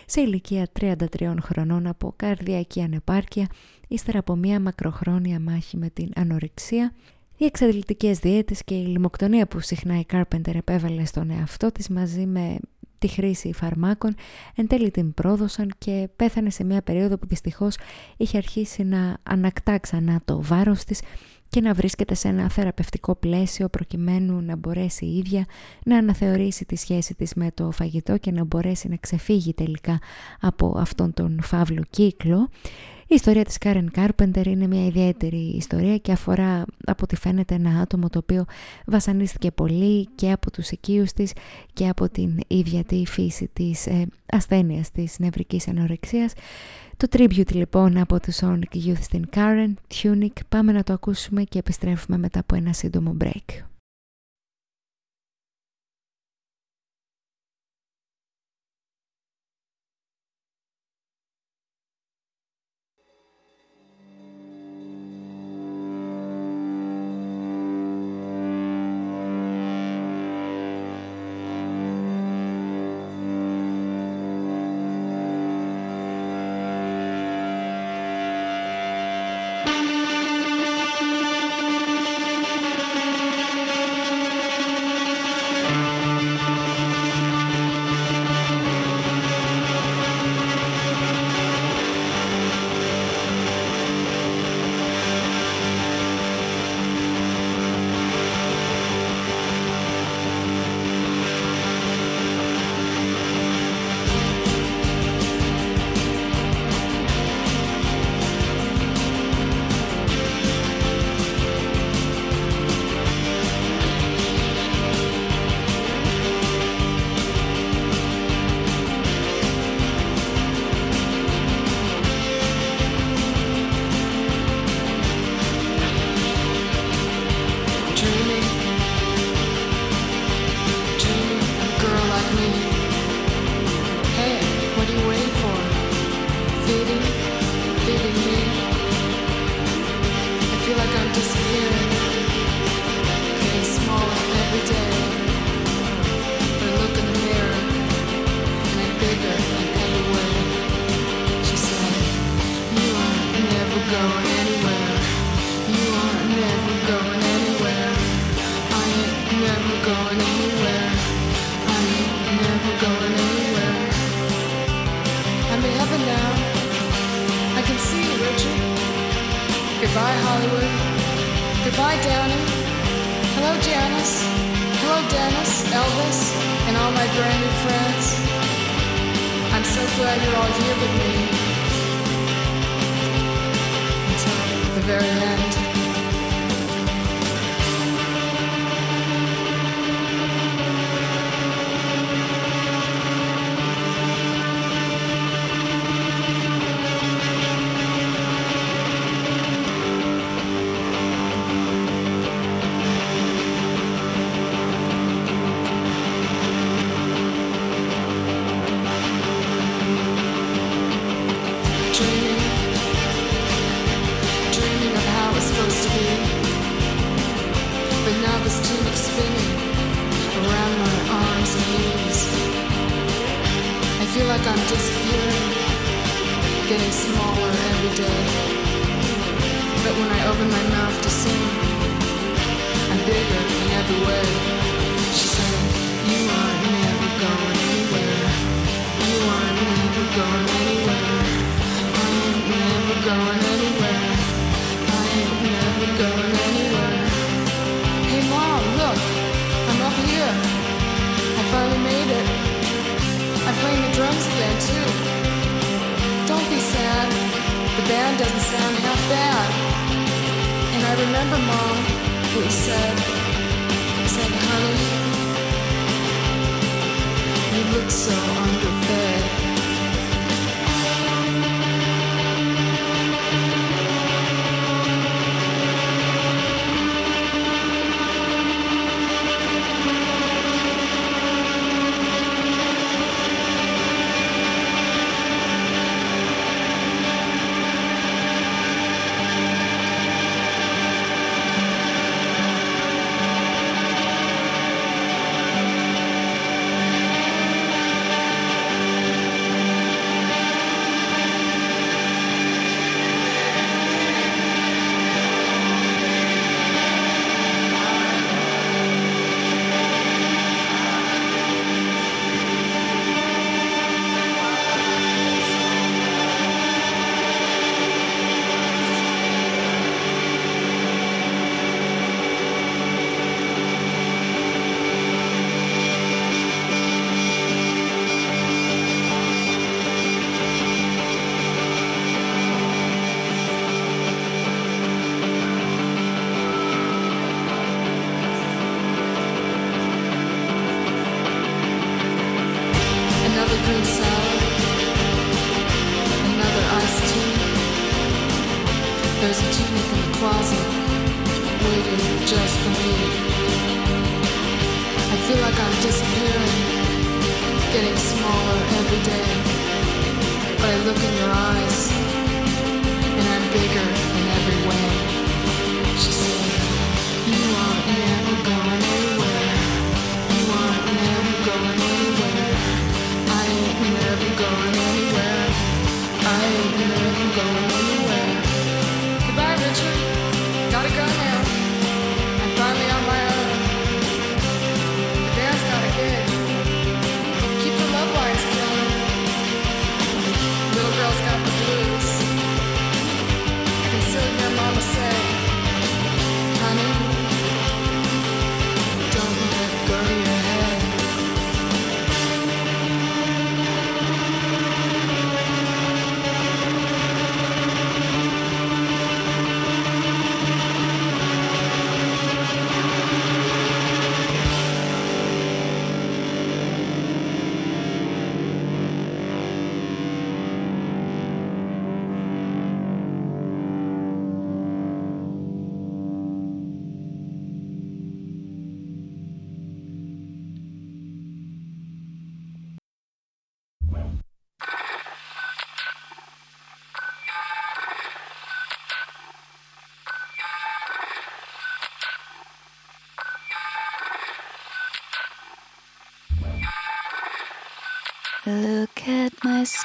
σε ηλικία 33 χρονών από καρδιακή ανεπάρκεια, ύστερα από μια μακροχρόνια μάχη με την ανορεξία οι εξαντλητικές δίαιτες και η λιμοκτονία που συχνά η Carpenter επέβαλε στον εαυτό της μαζί με τη χρήση φαρμάκων εν τέλει την πρόδωσαν και πέθανε σε μια περίοδο που δυστυχώς είχε αρχίσει να ανακτά ξανά το βάρος της και να βρίσκεται σε ένα θεραπευτικό πλαίσιο προκειμένου να μπορέσει η ίδια να αναθεωρήσει τη σχέση της με το φαγητό και να μπορέσει να ξεφύγει τελικά από αυτόν τον φαύλο κύκλο. Η ιστορία της Karen Carpenter είναι μια ιδιαίτερη ιστορία και αφορά από ό,τι φαίνεται ένα άτομο το οποίο βασανίστηκε πολύ και από τους οικείους της και από την ίδια τη φύση της ε, ασθένειας της νευρικής ανορεξίας. Το tribute λοιπόν από τους Sonic Youth στην Karen, Tunic, πάμε να το ακούσουμε και επιστρέφουμε μετά από ένα σύντομο break.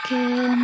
Skin,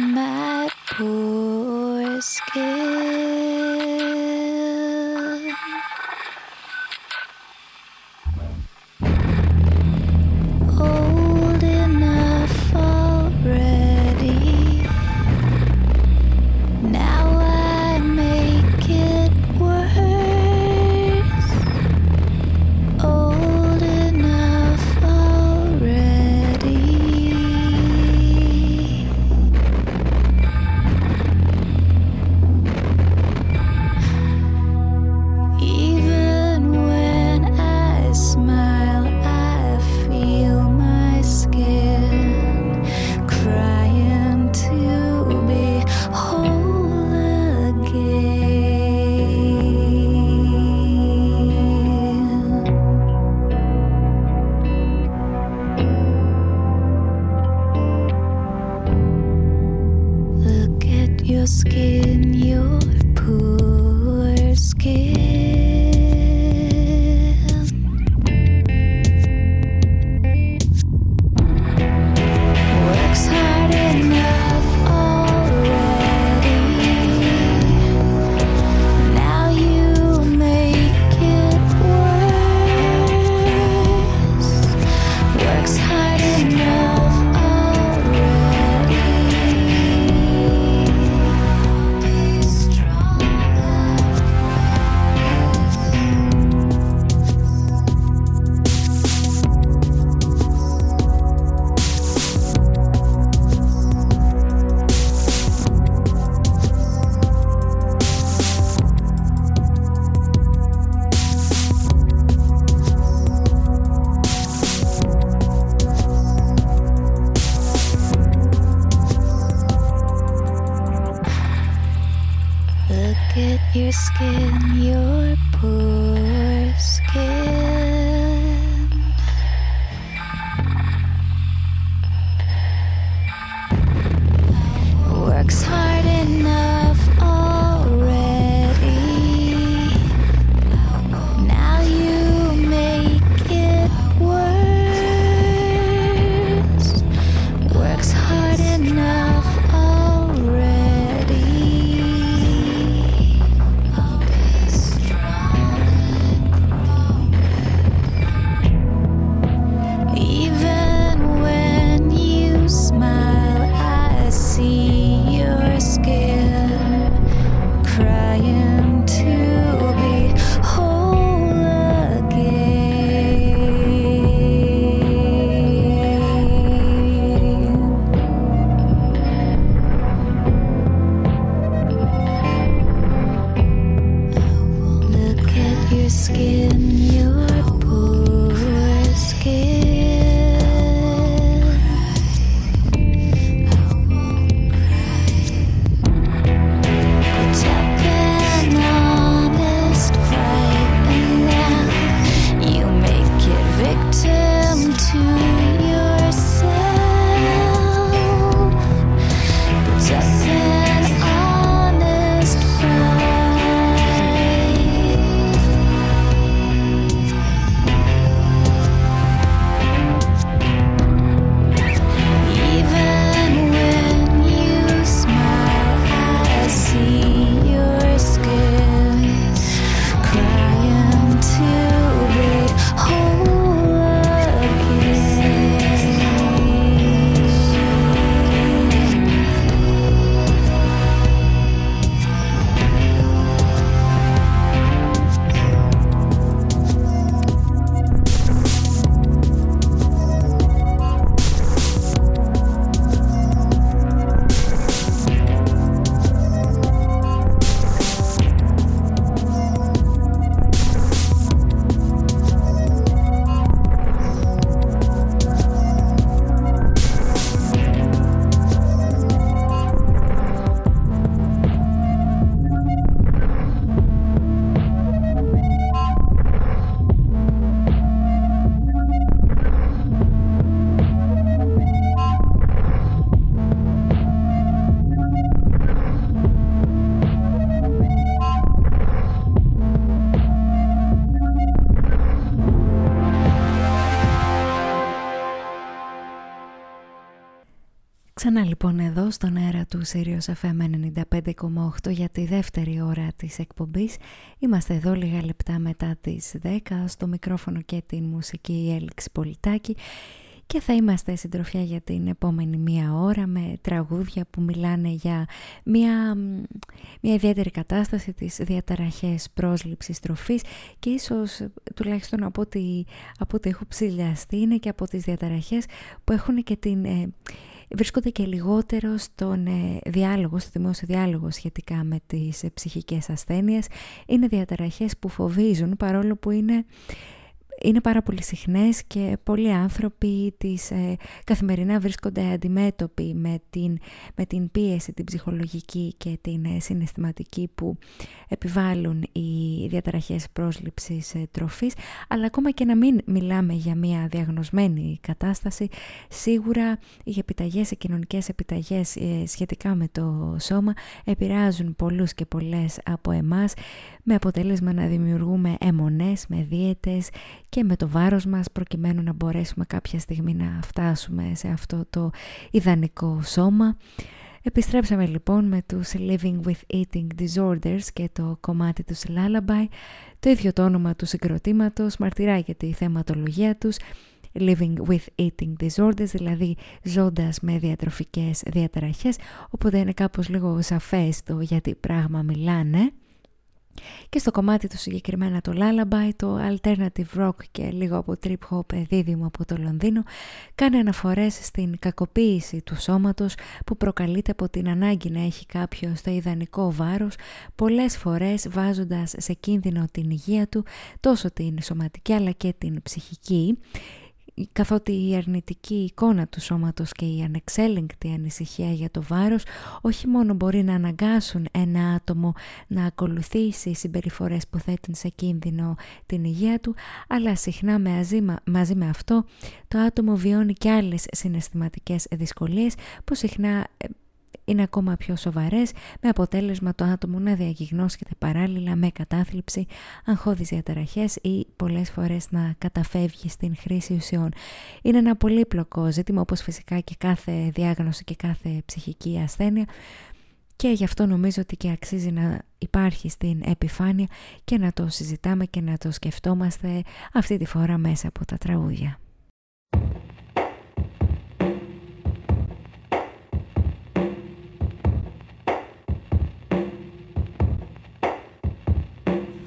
Ξανά λοιπόν εδώ στον αέρα του Sirius FM 95,8 για τη δεύτερη ώρα της εκπομπής. Είμαστε εδώ λίγα λεπτά μετά τις 10 στο μικρόφωνο και την μουσική η Έλξη Πολιτάκη και θα είμαστε συντροφιά για την επόμενη μία ώρα με τραγούδια που μιλάνε για μια, μια ιδιαίτερη κατάσταση της διαταραχές πρόσληψης τροφής και ίσως τουλάχιστον από ό,τι, από ό,τι έχω ψηλιαστεί είναι και από τις διαταραχές που έχουν και την... Ε, βρίσκονται και λιγότερο στον ε, διάλογο, στο δημόσιο διάλογο σχετικά με τις ε, ψυχικές ασθένειες. Είναι διαταραχές που φοβίζουν παρόλο που είναι είναι πάρα πολύ συχνές και πολλοί άνθρωποι τις ε, καθημερινά βρίσκονται αντιμέτωποι με την, με την πίεση, την ψυχολογική και την ε, συναισθηματική που επιβάλλουν οι διαταραχές πρόσληψης ε, τροφής. Αλλά ακόμα και να μην μιλάμε για μια διαγνωσμένη κατάσταση σίγουρα οι επιταγές, οι κοινωνικές επιταγές ε, σχετικά με το σώμα επηρεάζουν πολλούς και πολλές από εμάς με αποτέλεσμα να δημιουργούμε αιμονές με δίαιτες και με το βάρος μας προκειμένου να μπορέσουμε κάποια στιγμή να φτάσουμε σε αυτό το ιδανικό σώμα. Επιστρέψαμε λοιπόν με τους Living with Eating Disorders και το κομμάτι τους Lullaby. Το ίδιο το όνομα του συγκροτήματος μαρτυράει για τη θεματολογία τους Living with Eating Disorders, δηλαδή ζώντας με διατροφικές διαταραχές, οπότε είναι κάπως λίγο σαφές το γιατί πράγμα μιλάνε. Και στο κομμάτι του συγκεκριμένα το Lullaby, το Alternative Rock και λίγο από Trip Hop δίδυμο από το Λονδίνο κάνει αναφορές στην κακοποίηση του σώματος που προκαλείται από την ανάγκη να έχει κάποιο το ιδανικό βάρος πολλές φορές βάζοντας σε κίνδυνο την υγεία του τόσο την σωματική αλλά και την ψυχική καθότι η αρνητική εικόνα του σώματος και η ανεξέλεγκτη ανησυχία για το βάρος όχι μόνο μπορεί να αναγκάσουν ένα άτομο να ακολουθήσει συμπεριφορές που θέτουν σε κίνδυνο την υγεία του, αλλά συχνά μαζί με αυτό το άτομο βιώνει και άλλες συναισθηματικές δυσκολίες που συχνά ε, είναι ακόμα πιο σοβαρές με αποτέλεσμα το άτομο να διαγιγνώσκεται παράλληλα με κατάθλιψη, αγχώδεις διαταραχές ή πολλές φορές να καταφεύγει στην χρήση ουσιών. Είναι ένα πολύπλοκο ζήτημα όπως φυσικά και κάθε διάγνωση και κάθε ψυχική ασθένεια και γι' αυτό νομίζω ότι και αξίζει να υπάρχει στην επιφάνεια και να το συζητάμε και να το σκεφτόμαστε αυτή τη φορά μέσα από τα τραγούδια.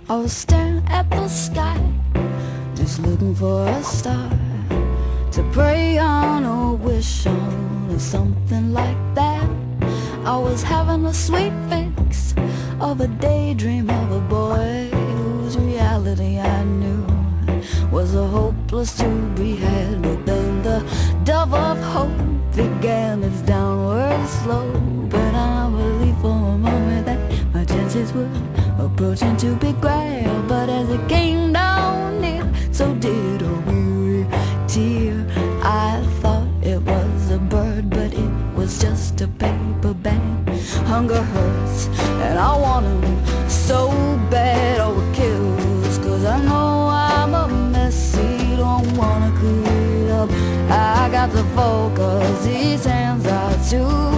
I was staring at the sky, just looking for a star to pray on or wish on or something like that. I was having a sweet fix of a daydream of a boy whose reality I knew was a hopeless to be had. But then the dove of hope began its downward slope, and I believed for a moment that my chances were approaching to be grabbed. But as it came down near, so did a weary tear. I thought it was a bird, but it was just a paper bag. Hunger hurts, and I want him so bad. Oh, it kills, cause I know I'm a messy, don't wanna clean up. I got to focus, these hands are too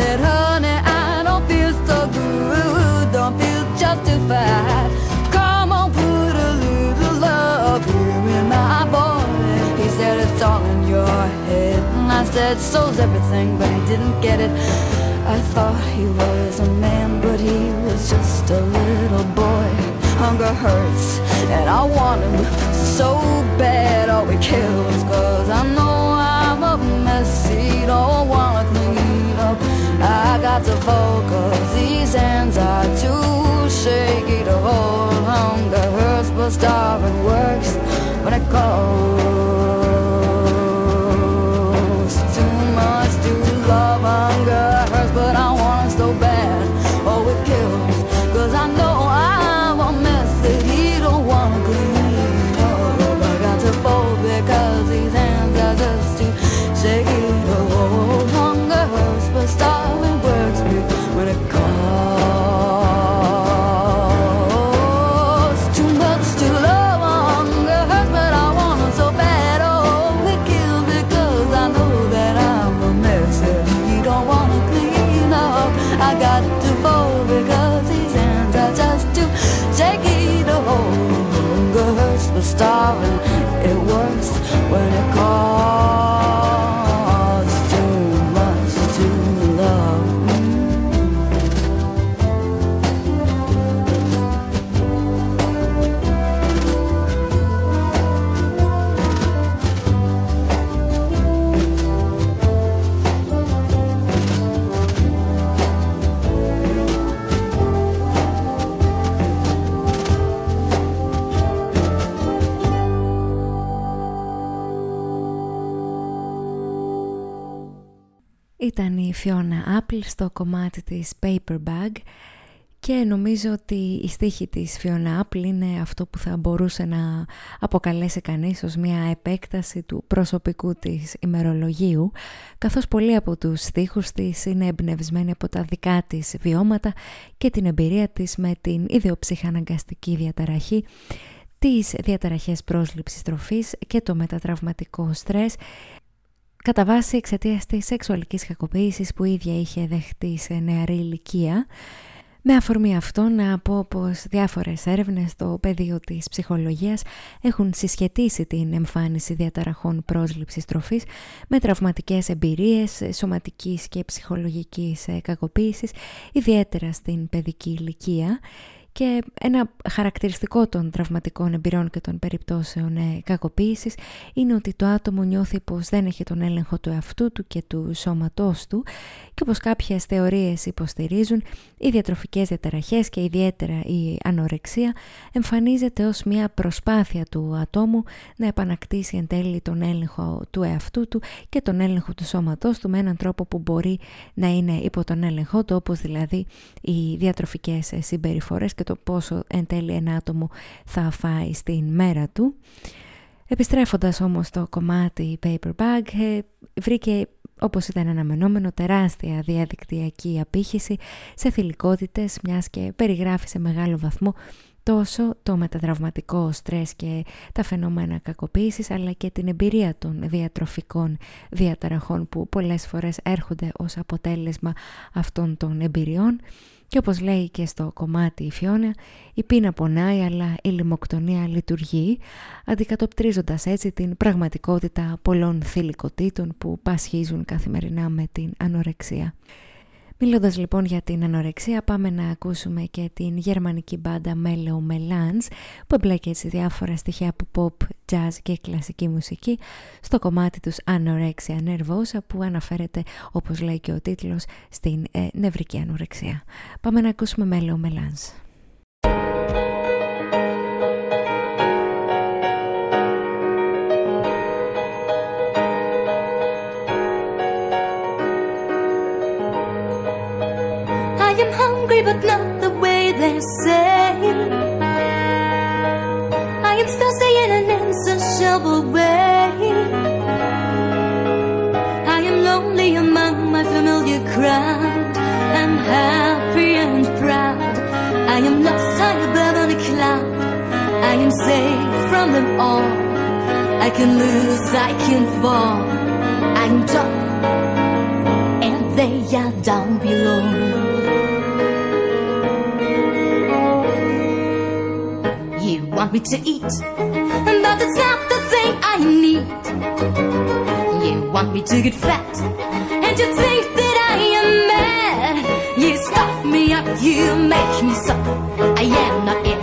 said, honey, I don't feel so good, don't feel justified. Come on, put a little love here in my voice. He said, it's all in your head. And I said, so's everything, but he didn't get it. I thought he was a man, but he was just a little boy. Hunger hurts, and I want him so bad. Oh, it kills, cause I know got to focus, these hands are too shaky to hold. Hunger hurts, but starving works when it calls. Ήταν η Fiona Apple στο κομμάτι της Paper Bag και νομίζω ότι η στίχη της Fiona Apple είναι αυτό που θα μπορούσε να αποκαλέσει κανείς ως μια επέκταση του προσωπικού της ημερολογίου καθώς πολλοί από τους στίχους της είναι εμπνευσμένοι από τα δικά της βιώματα και την εμπειρία της με την ιδιοψυχαναγκαστική διαταραχή τις διαταραχές πρόσληψης τροφής και το μετατραυματικό στρες κατά βάση εξαιτίας της σεξουαλικής κακοποίησης που η ίδια είχε δεχτεί σε νεαρή ηλικία. Με αφορμή αυτό να πω πως διάφορες έρευνες στο πεδίο της ψυχολογίας έχουν συσχετίσει την εμφάνιση διαταραχών πρόσληψης τροφής με τραυματικές εμπειρίες σωματικής και ψυχολογικής κακοποίησης, ιδιαίτερα στην παιδική ηλικία και ένα χαρακτηριστικό των τραυματικών εμπειρών και των περιπτώσεων ε, κακοποίησης είναι ότι το άτομο νιώθει πως δεν έχει τον έλεγχο του εαυτού του και του σώματός του και όπως κάποιες θεωρίες υποστηρίζουν οι διατροφικές διαταραχές και ιδιαίτερα η ανορεξία εμφανίζεται ως μια προσπάθεια του ατόμου να επανακτήσει εν τέλει τον έλεγχο του εαυτού του και τον έλεγχο του σώματός του με έναν τρόπο που μπορεί να είναι υπό τον έλεγχό του όπως δηλαδή οι διατροφικές συμπεριφορές και το πόσο εν τέλει ένα άτομο θα φάει στην μέρα του. Επιστρέφοντας όμως στο κομμάτι Paper Bag, ε, βρήκε όπως ήταν αναμενόμενο τεράστια διαδικτυακή απήχηση σε θηλυκότητες μιας και περιγράφει σε μεγάλο βαθμό τόσο το μετατραυματικό στρες και τα φαινόμενα κακοποίησης αλλά και την εμπειρία των διατροφικών διαταραχών που πολλές φορές έρχονται ως αποτέλεσμα αυτών των εμπειριών και όπως λέει και στο κομμάτι η Φιώνα, η πείνα πονάει αλλά η λιμοκτονία λειτουργεί, αντικατοπτρίζοντας έτσι την πραγματικότητα πολλών θηλυκοτήτων που πασχίζουν καθημερινά με την ανορεξία. Μιλώντας λοιπόν για την ανορεξία πάμε να ακούσουμε και την γερμανική μπάντα Mellow Melange που εμπλέκει έτσι διάφορα στοιχεία από pop, jazz και κλασική μουσική στο κομμάτι τους Anorexia Nervosa που αναφέρεται όπως λέει και ο τίτλος στην ε, νευρική ανορεξία. Πάμε να ακούσουμε Mellow Melange. But not the way they say. I am thirsty in an insatiable way. I am lonely among my familiar crowd. I'm happy and proud. I am lost high above on a cloud. I am safe from them all. I can lose, I can fall. I'm top, and they are down below. Me to eat, but that's not the thing I need. You want me to get fat, and you think that I am mad. You stuff me up, you make me suffer. I am not it.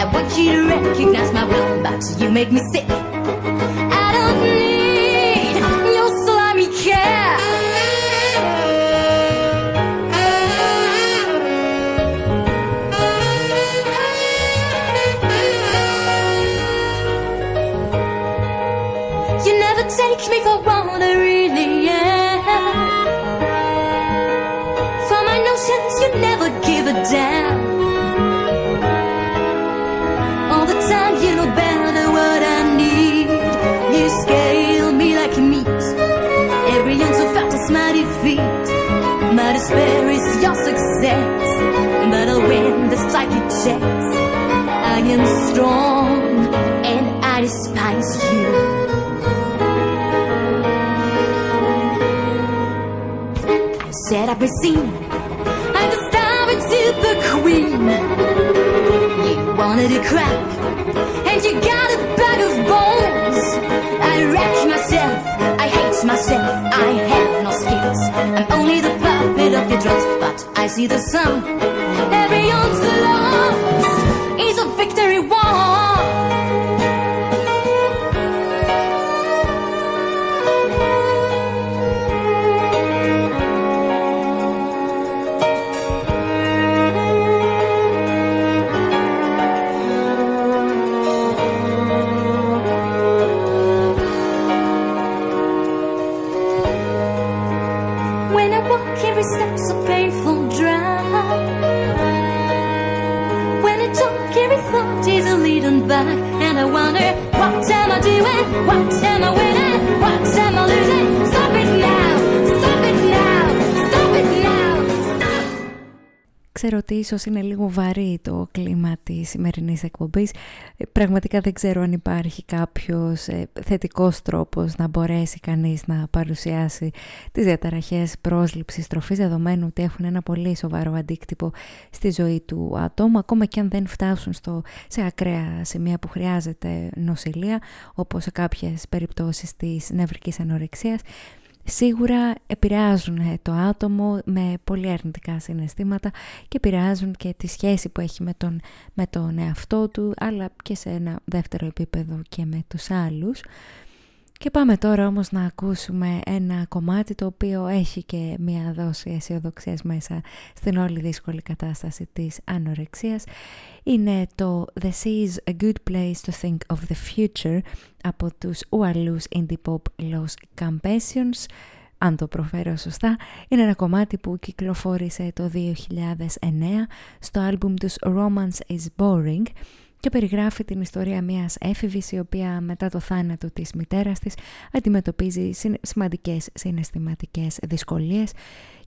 I want you to recognize my will, but you make me sick. I a damn. All the time, you know better what I need. You scale me like meat. Every ounce of fat is my defeat. My despair is your success. But I'll win the psychic chess. I am strong and I despise you. said I've been seen. Queen. You wanted a crack, and you got a bag of bones. I wreck myself, I hate myself, I have no skills. I'm only the puppet of your drugs, but I see the sun. Every ounce lost is a victory What and I win? Ξέρω ότι ίσως είναι λίγο βαρύ το κλίμα της σημερινής εκπομπής. Ε, Πραγματικά δεν ξέρω αν υπάρχει κάποιος ε, θετικός τρόπος να μπορέσει κανείς να παρουσιάσει τις διαταραχές πρόσληψης τροφής δεδομένου ότι έχουν ένα πολύ σοβαρό αντίκτυπο στη ζωή του ατόμου ακόμα και αν δεν φτάσουν στο, σε ακραία σημεία που χρειάζεται νοσηλεία όπως σε κάποιες περιπτώσεις της νευρικής ανορεξίας σίγουρα επηρεάζουν ε, το άτομο με πολύ αρνητικά συναισθήματα και επηρεάζουν και τη σχέση που έχει με τον, με τον εαυτό του αλλά και σε ένα δεύτερο επίπεδο και με τους άλλους. Και πάμε τώρα όμως να ακούσουμε ένα κομμάτι το οποίο έχει και μια δόση αισιοδοξίας μέσα στην όλη δύσκολη κατάσταση της ανορεξίας. Είναι το The Sea is a good place to think of the future από τους Ουαλούς indie pop Los Campesians αν το προφέρω σωστά, είναι ένα κομμάτι που κυκλοφόρησε το 2009 στο άλμπουμ τους Romance is Boring και περιγράφει την ιστορία μιας έφηβης η οποία μετά το θάνατο της μητέρας της αντιμετωπίζει σημαντικές συναισθηματικές δυσκολίες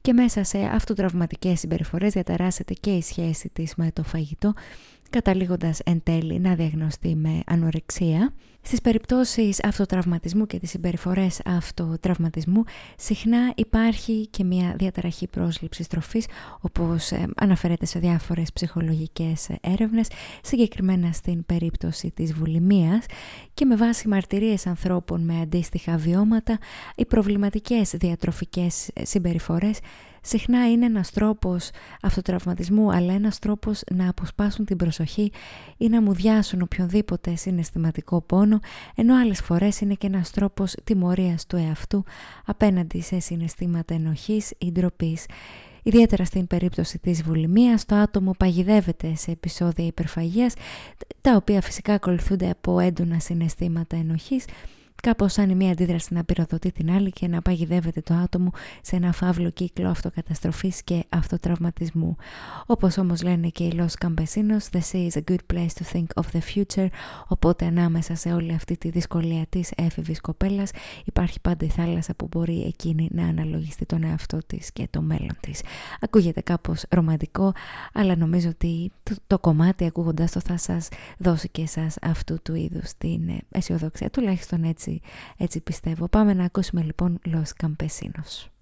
και μέσα σε αυτοτραυματικές συμπεριφορές διαταράσσεται και η σχέση της με το φαγητό καταλήγοντας εν τέλει να διαγνωστεί με ανορεξία. Στις περιπτώσεις αυτοτραυματισμού και τις συμπεριφορές αυτοτραυματισμού συχνά υπάρχει και μια διαταραχή πρόσληψης τροφής όπως ε, αναφέρεται σε διάφορες ψυχολογικές έρευνες συγκεκριμένα στην περίπτωση της βουλημίας και με βάση μαρτυρίες ανθρώπων με αντίστοιχα βιώματα οι προβληματικές διατροφικές συμπεριφορές συχνά είναι ένας τρόπος αυτοτραυματισμού αλλά ένας τρόπος να αποσπάσουν την προσοχή ή να μουδιάσουν οποιονδήποτε συναισθηματικό πόνο ενώ άλλες φορές είναι και ένας τρόπος τιμωρίας του εαυτού απέναντι σε συναισθήματα ενοχής ή ντροπής. Ιδιαίτερα στην περίπτωση της βουλημίας, το άτομο παγιδεύεται σε επεισόδια υπερφαγίας, τα οποία φυσικά ακολουθούνται από έντονα συναισθήματα ενοχής Κάπως σαν η μία αντίδραση να πυροδοτεί την άλλη και να παγιδεύεται το άτομο σε ένα φαύλο κύκλο αυτοκαταστροφής και αυτοτραυματισμού. Όπως όμως λένε και οι Los Campesinos, the sea is a good place to think of the future, οπότε ανάμεσα σε όλη αυτή τη δυσκολία της έφηβης κοπέλας υπάρχει πάντα η θάλασσα που μπορεί εκείνη να αναλογιστεί τον εαυτό της και το μέλλον της. Ακούγεται κάπως ρομαντικό, αλλά νομίζω ότι το, το κομμάτι ακούγοντας το θα σας δώσει και εσάς αυτού του είδους την αισιοδοξία, τουλάχιστον έτσι έτσι, πιστεύω. Πάμε να ακούσουμε λοιπόν Los Campesinos.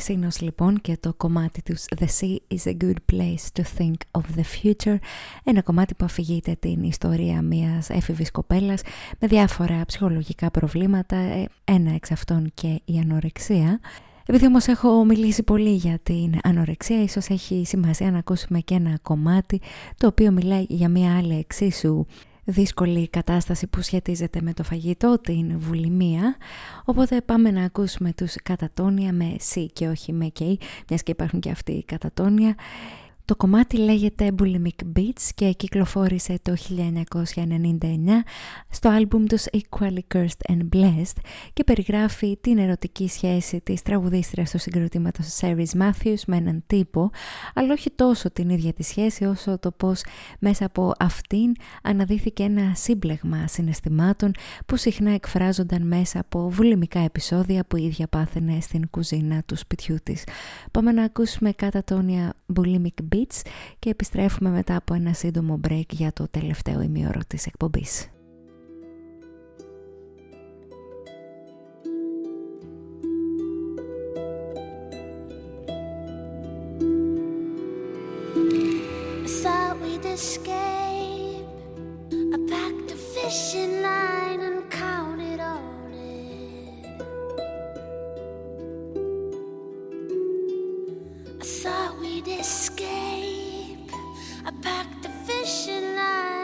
Los Campesinos λοιπόν και το κομμάτι τους The Sea is a good place to think of the future ένα κομμάτι που αφηγείται την ιστορία μιας έφηβης κοπέλας με διάφορα ψυχολογικά προβλήματα ε, ένα εξ αυτών και η ανορεξία. Επειδή όμως έχω μιλήσει πολύ για την ανορεξία, ίσως έχει σημασία να ακούσουμε και ένα κομμάτι το οποίο μιλάει για μια άλλη εξίσου δύσκολη κατάσταση που σχετίζεται με το φαγητό, την βουλημία. Οπότε πάμε να ακούσουμε τους κατατόνια με C και όχι με K, μιας και υπάρχουν και αυτοί οι κατατόνια. Το κομμάτι λέγεται Bulimic Beats και κυκλοφόρησε το 1999 στο άλμπουμ τους Equally Cursed and Blessed και περιγράφει την ερωτική σχέση της τραγουδίστριας του συγκροτήματος Series Matthews με έναν τύπο, αλλά όχι τόσο την ίδια τη σχέση όσο το πως μέσα από αυτήν αναδύθηκε ένα σύμπλεγμα συναισθημάτων που συχνά εκφράζονταν μέσα από βουλημικά επεισόδια που η ίδια πάθαινε στην κουζίνα του σπιτιού της. Πάμε να ακούσουμε κατατόνια Bulimic Beats και επιστρέφουμε μετά από ένα σύντομο break για το τελευταίο ημίωρο της εκπομπής. escape. I packed a fishing line and counted on it. I thought we'd escape. I packed a fishing line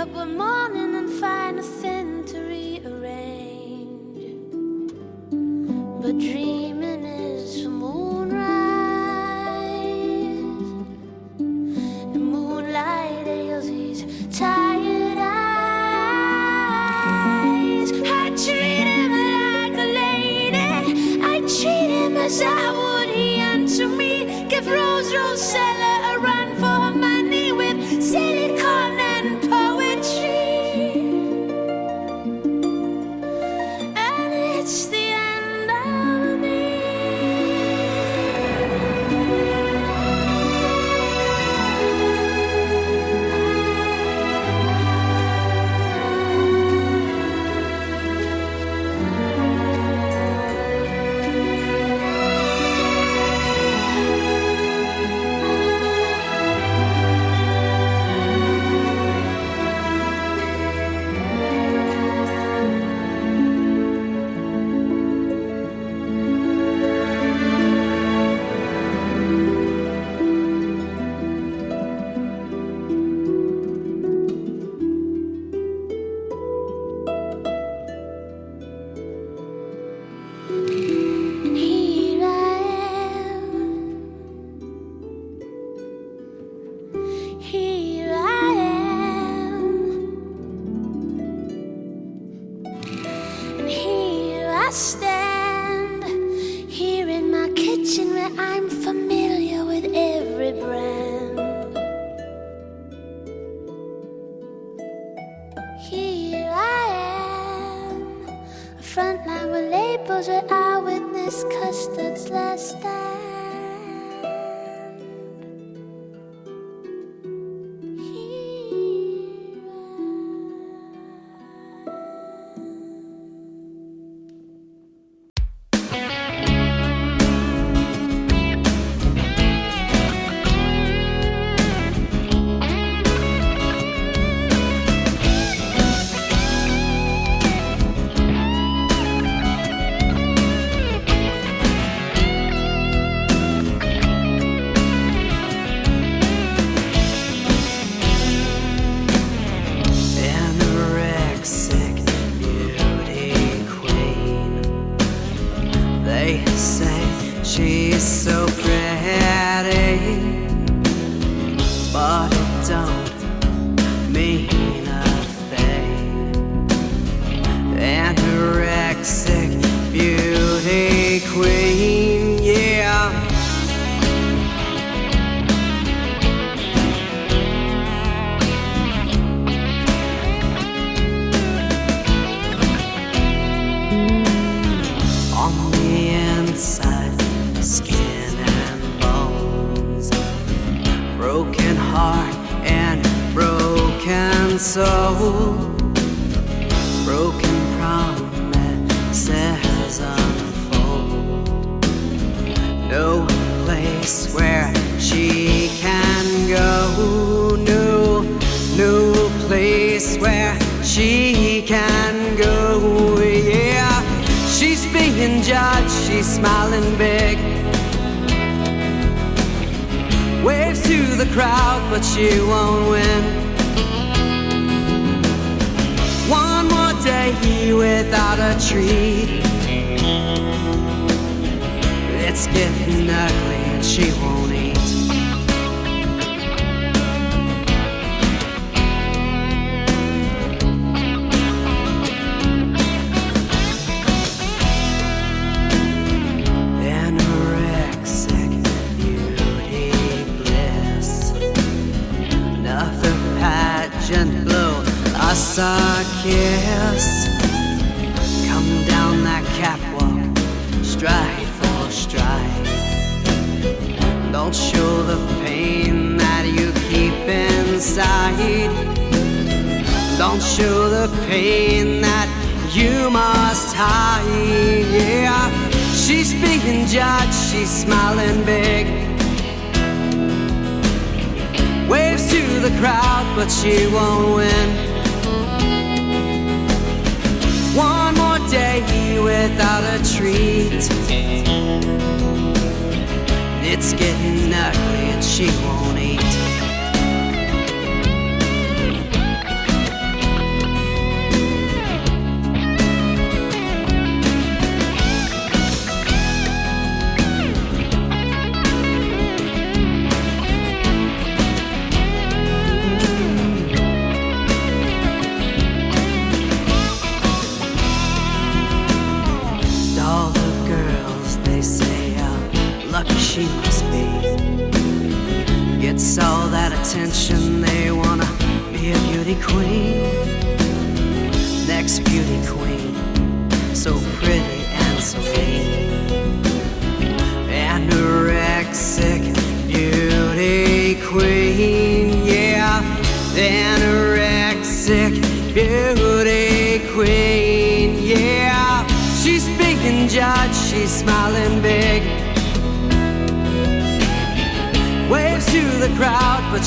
up one morning and find nothing to rearrange. But dreaming waves to the crowd, but she won't win. One more day here without a treat. It's getting ugly and she won't Don't show the pain that you keep inside. Don't show the pain that you must hide. Yeah, she's being judged, she's smiling big. Waves to the crowd, but she won't win. One more day without a treat. It's getting ugly and she won't eat. Attention,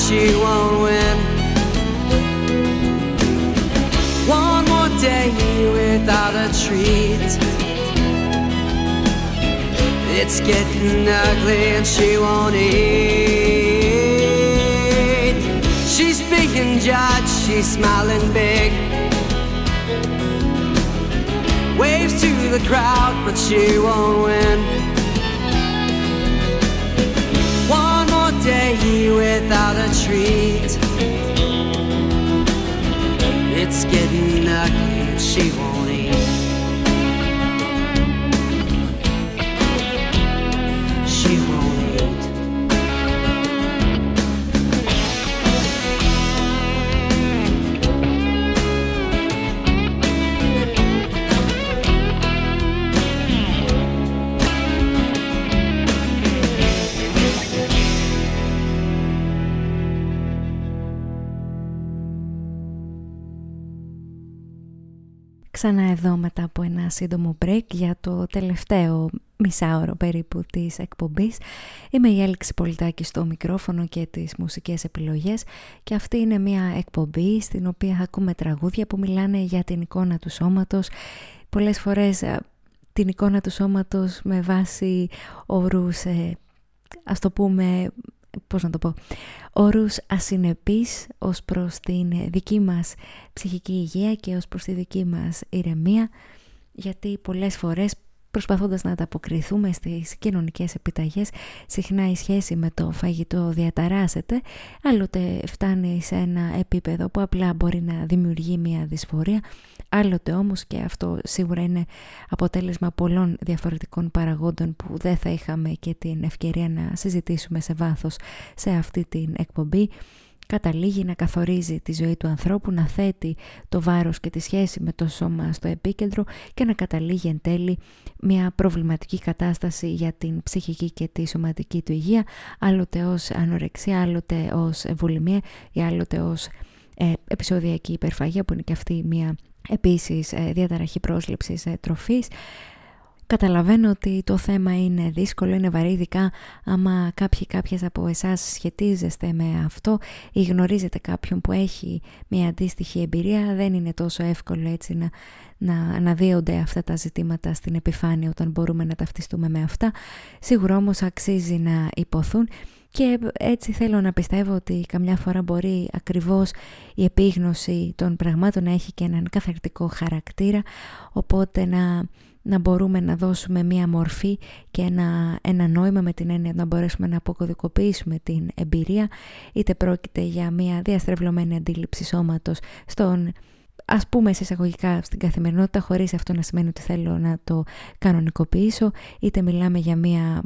she won't win. One more day without a treat. It's getting ugly and she won't eat. She's being judged, she's smiling big. Waves to the crowd, but she won't win. Without a treat. It's getting ugly she Ξανά εδώ μετά από ένα σύντομο break για το τελευταίο μισάωρο περίπου της εκπομπής. Είμαι η Έλξη Πολιτάκη στο μικρόφωνο και τις μουσικές επιλογές και αυτή είναι μια εκπομπή στην οποία ακούμε τραγούδια που μιλάνε για την εικόνα του σώματος. Πολλές φορές ε, την εικόνα του σώματος με βάση όρους, ε, ας το πούμε, πώς να το πω, όρους ασυνεπείς ως προς την δική μας ψυχική υγεία και ως προς τη δική μας ηρεμία γιατί πολλές φορές προσπαθώντας να ανταποκριθούμε στις κοινωνικές επιταγές συχνά η σχέση με το φαγητό διαταράσσεται άλλοτε φτάνει σε ένα επίπεδο που απλά μπορεί να δημιουργεί μια δυσφορία άλλοτε όμως και αυτό σίγουρα είναι αποτέλεσμα πολλών διαφορετικών παραγόντων που δεν θα είχαμε και την ευκαιρία να συζητήσουμε σε βάθος σε αυτή την εκπομπή καταλήγει να καθορίζει τη ζωή του ανθρώπου, να θέτει το βάρος και τη σχέση με το σώμα στο επίκεντρο και να καταλήγει εν τέλει μια προβληματική κατάσταση για την ψυχική και τη σωματική του υγεία, άλλοτε ως ανορεξία, άλλοτε ως βουλημία ή άλλοτε ως ε, επεισοδιακή υπερφαγία που είναι και αυτή μια επίσης ε, διαταραχή πρόσληψης ε, τροφής. Καταλαβαίνω ότι το θέμα είναι δύσκολο, είναι βαρύ, ειδικά άμα κάποιοι κάποιες από εσάς σχετίζεστε με αυτό ή γνωρίζετε κάποιον που έχει μια αντίστοιχη εμπειρία, δεν είναι τόσο εύκολο έτσι να, να αναδύονται αυτά τα ζητήματα στην επιφάνεια όταν μπορούμε να ταυτιστούμε με αυτά. Σίγουρα όμως αξίζει να υποθούν και έτσι θέλω να πιστεύω ότι καμιά φορά μπορεί ακριβώς η επίγνωση των πραγμάτων να έχει και έναν καθαρτικό χαρακτήρα, οπότε να να μπορούμε να δώσουμε μία μορφή και ένα, ένα νόημα με την έννοια να μπορέσουμε να αποκωδικοποιήσουμε την εμπειρία είτε πρόκειται για μία διαστρεβλωμένη αντίληψη σώματος στον ας πούμε σε εισαγωγικά στην καθημερινότητα χωρίς αυτό να σημαίνει ότι θέλω να το κανονικοποιήσω είτε μιλάμε για μία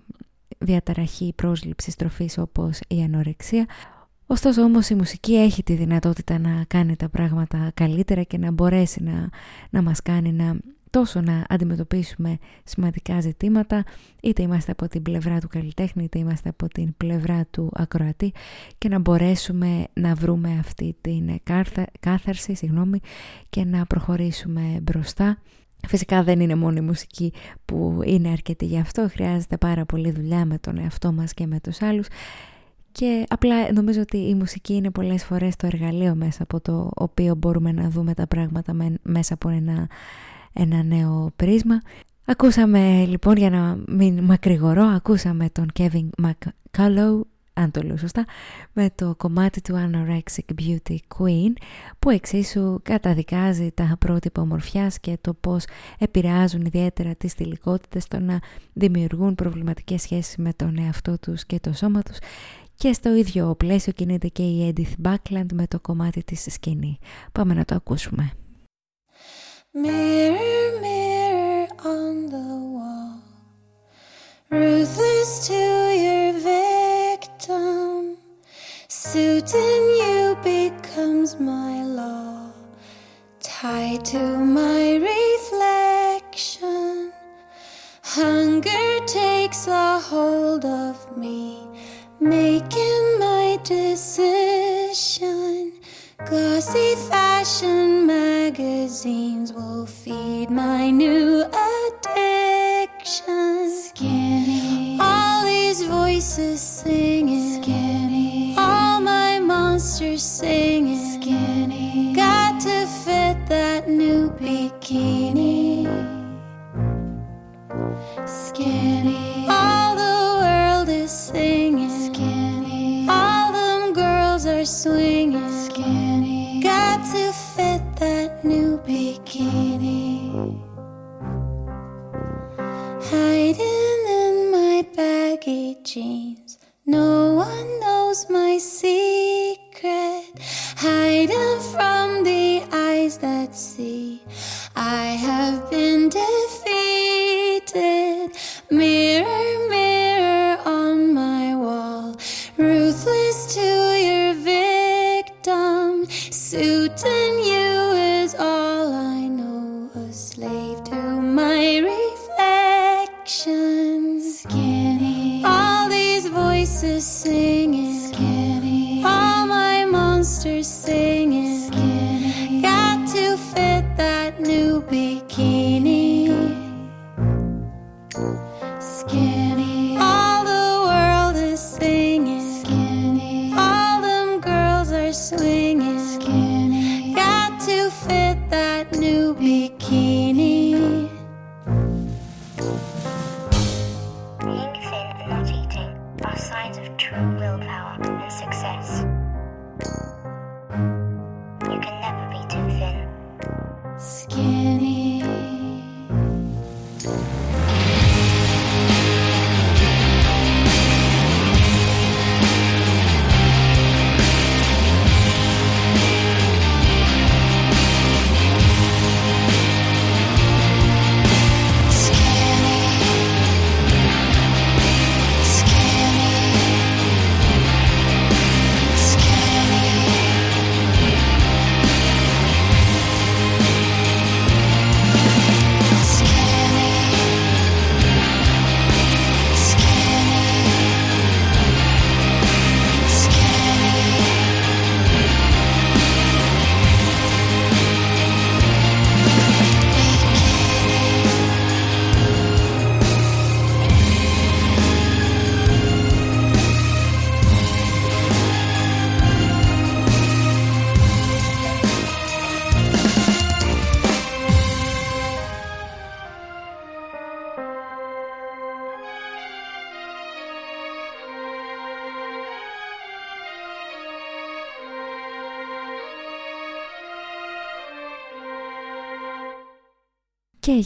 διαταραχή πρόσληψης τροφής όπως η ανορεξία. Ωστόσο όμως η μουσική έχει τη δυνατότητα να κάνει τα πράγματα καλύτερα και να μπορέσει να, να μας κάνει να τόσο να αντιμετωπίσουμε σημαντικά ζητήματα, είτε είμαστε από την πλευρά του καλλιτέχνη, είτε είμαστε από την πλευρά του ακροατή και να μπορέσουμε να βρούμε αυτή την κάθαρση συγγνώμη, και να προχωρήσουμε μπροστά. Φυσικά δεν είναι μόνο η μουσική που είναι αρκετή γι' αυτό, χρειάζεται πάρα πολύ δουλειά με τον εαυτό μας και με τους άλλους και απλά νομίζω ότι η μουσική είναι πολλές φορές το εργαλείο μέσα από το οποίο μπορούμε να δούμε τα πράγματα μέσα από ένα ένα νέο πρίσμα. Ακούσαμε λοιπόν για να μην μακρηγορώ, ακούσαμε τον Kevin McCullough αν το λέω σωστά, με το κομμάτι του Anorexic Beauty Queen που εξίσου καταδικάζει τα πρότυπα ομορφιάς και το πώς επηρεάζουν ιδιαίτερα τις θηλυκότητες στο να δημιουργούν προβληματικές σχέσεις με τον εαυτό τους και το σώμα τους και στο ίδιο πλαίσιο κινείται και η Edith Buckland με το κομμάτι της σκηνή. Πάμε να το ακούσουμε. Mirror, mirror on the wall, ruthless to your victim, suiting you becomes my law, tied to my reflection. Hunger takes a hold of me, making my decision. Glossy fashion magazines will feed my new addiction. Skinny. All these voices singing.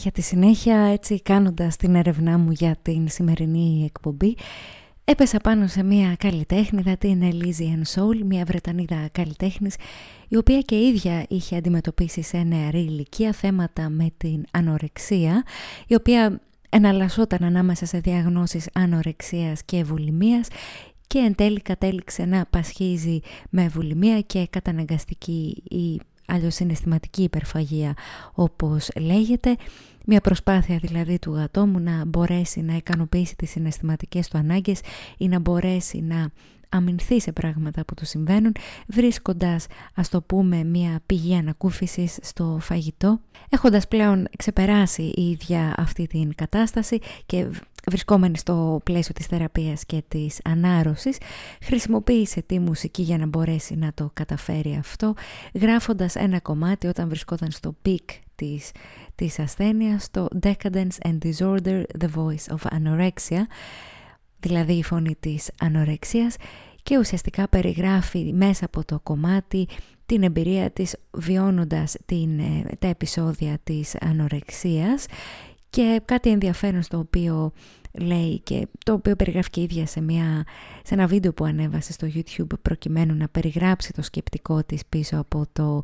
Για τη συνέχεια, έτσι κάνοντας την έρευνά μου για την σημερινή εκπομπή, έπεσα πάνω σε μια καλλιτέχνηδα, την Elysian Soul, μια Βρετανίδα καλλιτέχνης, η οποία και ίδια είχε αντιμετωπίσει σε νεαρή ηλικία θέματα με την ανορεξία, η οποία εναλλασσόταν ανάμεσα σε διαγνώσεις ανορεξίας και βουλημίας και εν τέλει κατέληξε να πασχίζει με βουλημία και καταναγκαστική ή αλλιώς συναισθηματική υπερφαγία όπως λέγεται μια προσπάθεια δηλαδή του ατόμου να μπορέσει να ικανοποιήσει τις συναισθηματικές του ανάγκες ή να μπορέσει να αμυνθεί σε πράγματα που του συμβαίνουν βρίσκοντας ας το πούμε μια πηγή ανακούφισης στο φαγητό έχοντας πλέον ξεπεράσει η ίδια αυτή την κατάσταση και βρισκόμενη στο πλαίσιο της θεραπείας και της ανάρρωσης χρησιμοποίησε τη μουσική για να μπορέσει να το καταφέρει αυτό γράφοντας ένα κομμάτι όταν βρισκόταν στο peak της, της ασθένειας το Decadence and Disorder, The Voice of Anorexia δηλαδή η φωνή της ανορεξίας και ουσιαστικά περιγράφει μέσα από το κομμάτι την εμπειρία της βιώνοντας την, ε, τα επεισόδια της ανορεξίας. Και κάτι ενδιαφέρον στο οποίο λέει και το οποίο περιγράφει και ίδια σε, μια, σε ένα βίντεο που ανέβασε στο YouTube προκειμένου να περιγράψει το σκεπτικό της πίσω από το,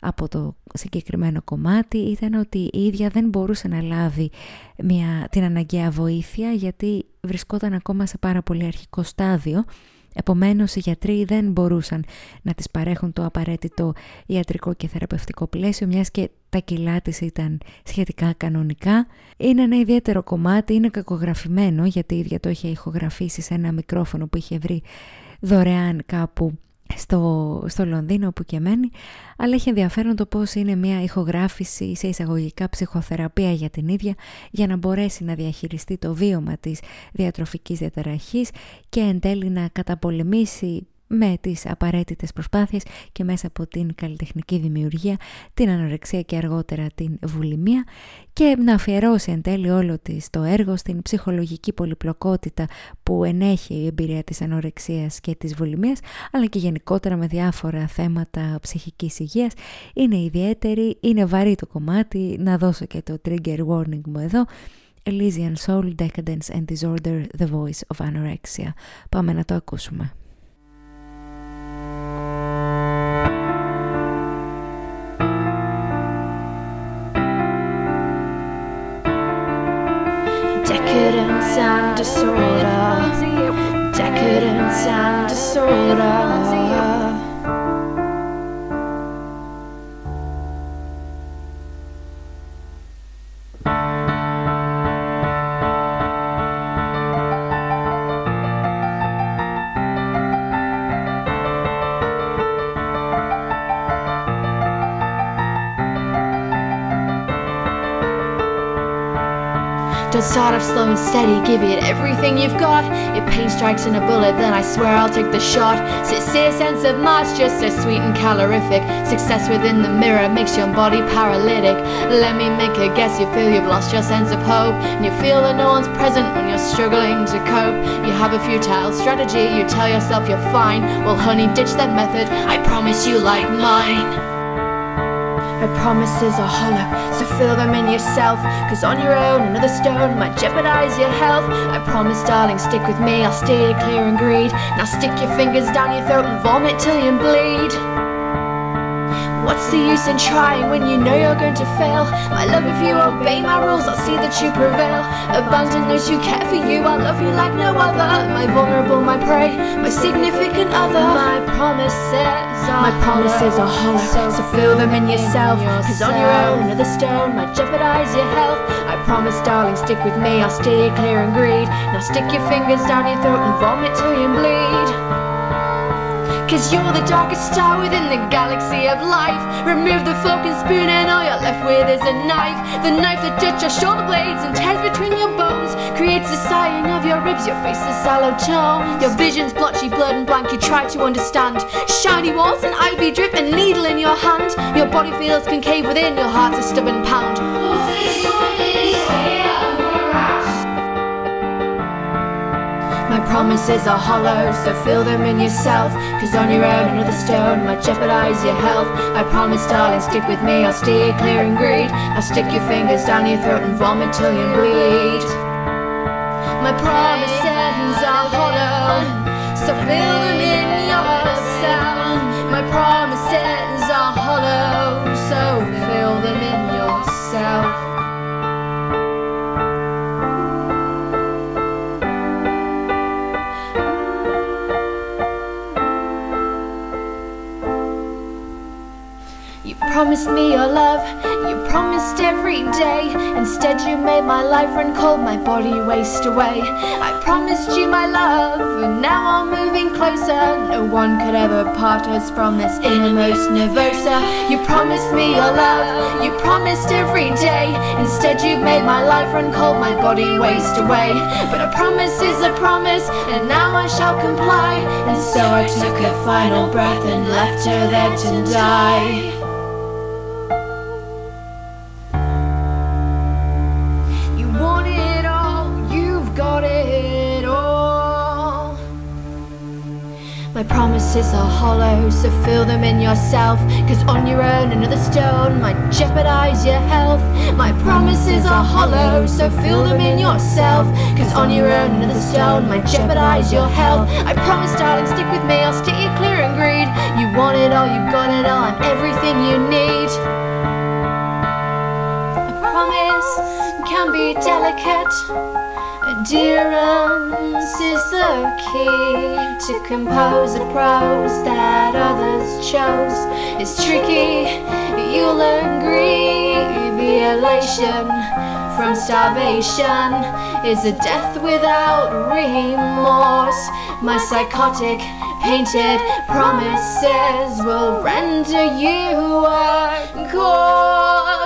από το συγκεκριμένο κομμάτι ήταν ότι η ίδια δεν μπορούσε να λάβει μια, την αναγκαία βοήθεια γιατί βρισκόταν ακόμα σε πάρα πολύ αρχικό στάδιο Επομένως οι γιατροί δεν μπορούσαν να τις παρέχουν το απαραίτητο ιατρικό και θεραπευτικό πλαίσιο μιας και τα κιλά της ήταν σχετικά κανονικά. Είναι ένα ιδιαίτερο κομμάτι, είναι κακογραφημένο γιατί η ίδια το είχε ηχογραφήσει σε ένα μικρόφωνο που είχε βρει δωρεάν κάπου στο, στο Λονδίνο που και μένει, αλλά έχει ενδιαφέρον το πώς είναι μια ηχογράφηση σε εισαγωγικά ψυχοθεραπεία για την ίδια για να μπορέσει να διαχειριστεί το βίωμα της διατροφικής διαταραχής και εν τέλει να καταπολεμήσει με τις απαραίτητες προσπάθειες και μέσα από την καλλιτεχνική δημιουργία, την ανορεξία και αργότερα την βουλημία και να αφιερώσει εν τέλει όλο της το έργο στην ψυχολογική πολυπλοκότητα που ενέχει η εμπειρία της ανορεξίας και της βουλημίας αλλά και γενικότερα με διάφορα θέματα ψυχικής υγείας είναι ιδιαίτερη, είναι βαρύ το κομμάτι να δώσω και το trigger warning μου εδώ Elysian Soul, Decadence and Disorder, The Voice of Anorexia. Πάμε να το ακούσουμε. Disorder. Decadence and disorder. Don't start off slow and steady, give it everything you've got. If pain strikes in a bullet, then I swear I'll take the shot. A sense of mass, just so sweet and calorific. Success within the mirror makes your body paralytic. Let me make a guess, you feel you've lost your sense of hope. And you feel that no one's present when you're struggling to cope. You have a futile strategy, you tell yourself you're fine. Well, honey, ditch that method, I promise you like mine. My promises are hollow, so fill them in yourself. Cause on your own, another stone might jeopardize your health. I promise, darling, stick with me, I'll steer clear and greed. Now stick your fingers down your throat and vomit till you bleed. What's the use in trying when you know you're going to fail? My love, if you obey my rules, I'll see that you prevail. Abandon those who care for you, I'll love you like no other. My vulnerable, my prey, my significant other. My promises are my promises are hollow, so fill them in yourself. Cause on your own, another stone might jeopardize your health. I promise, darling, stick with me, I'll steer clear and greed. Now stick your fingers down your throat and vomit till you bleed. Cause you're the darkest star within the galaxy of life. Remove the fork and spoon, and all you're left with is a knife. The knife that cuts your shoulder blades and tears between your bones. Creates the sighing of your ribs, your face is sallow tone. Your vision's blotchy, blurred and blank, you try to understand. Shiny walls and ivy drip, a needle in your hand. Your body feels concave within, your heart's a stubborn pound. My promises are hollow, so fill them in yourself. Cause on your own, another stone might jeopardize your health. I promise, darling, stick with me, I'll steer clear and greed. I'll stick your fingers down your throat and vomit till you bleed. My promises are hollow, so fill them in yourself. My promises are hollow, so fill them in yourself. Promised me your love, you promised every day. Instead, you made my life run cold, my body waste away. I promised you my love, and now I'm moving closer. No one could ever part us from this innermost nervosa. You promised me your love, you promised every day. Instead, you made my life run cold, my body waste away. But a promise is a promise, and now I shall comply. And so I took a final breath and left her there to die. My promises are hollow, so fill them in yourself. Cause on your own, another stone might jeopardize your health. My promises are hollow, so fill them in yourself. Cause on your own, another stone might jeopardize your health. I promise, darling, stick with me, I'll steer you clear and greed. You want it all, you've got it all, I'm everything you need. A promise can be delicate. Adherence is the key to compose the prose that others chose. It's tricky, you'll agree. The elation from starvation is a death without remorse. My psychotic painted promises will render you a corpse.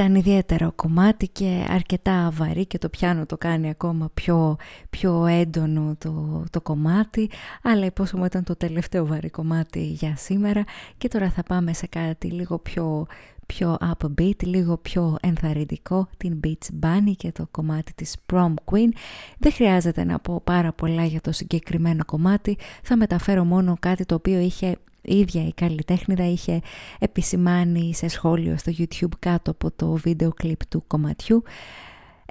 Ήταν ιδιαίτερο κομμάτι και αρκετά βαρύ και το πιάνο το κάνει ακόμα πιο, πιο έντονο το, το κομμάτι. Αλλά υπόσχομαι ήταν το τελευταίο βαρύ κομμάτι για σήμερα. Και τώρα θα πάμε σε κάτι λίγο πιο, πιο upbeat, λίγο πιο ενθαρρυντικό, την Beach Bunny και το κομμάτι της Prom Queen. Δεν χρειάζεται να πω πάρα πολλά για το συγκεκριμένο κομμάτι, θα μεταφέρω μόνο κάτι το οποίο είχε η ίδια η καλλιτέχνηδα είχε επισημάνει σε σχόλιο στο YouTube κάτω από το βίντεο κλιπ του κομματιού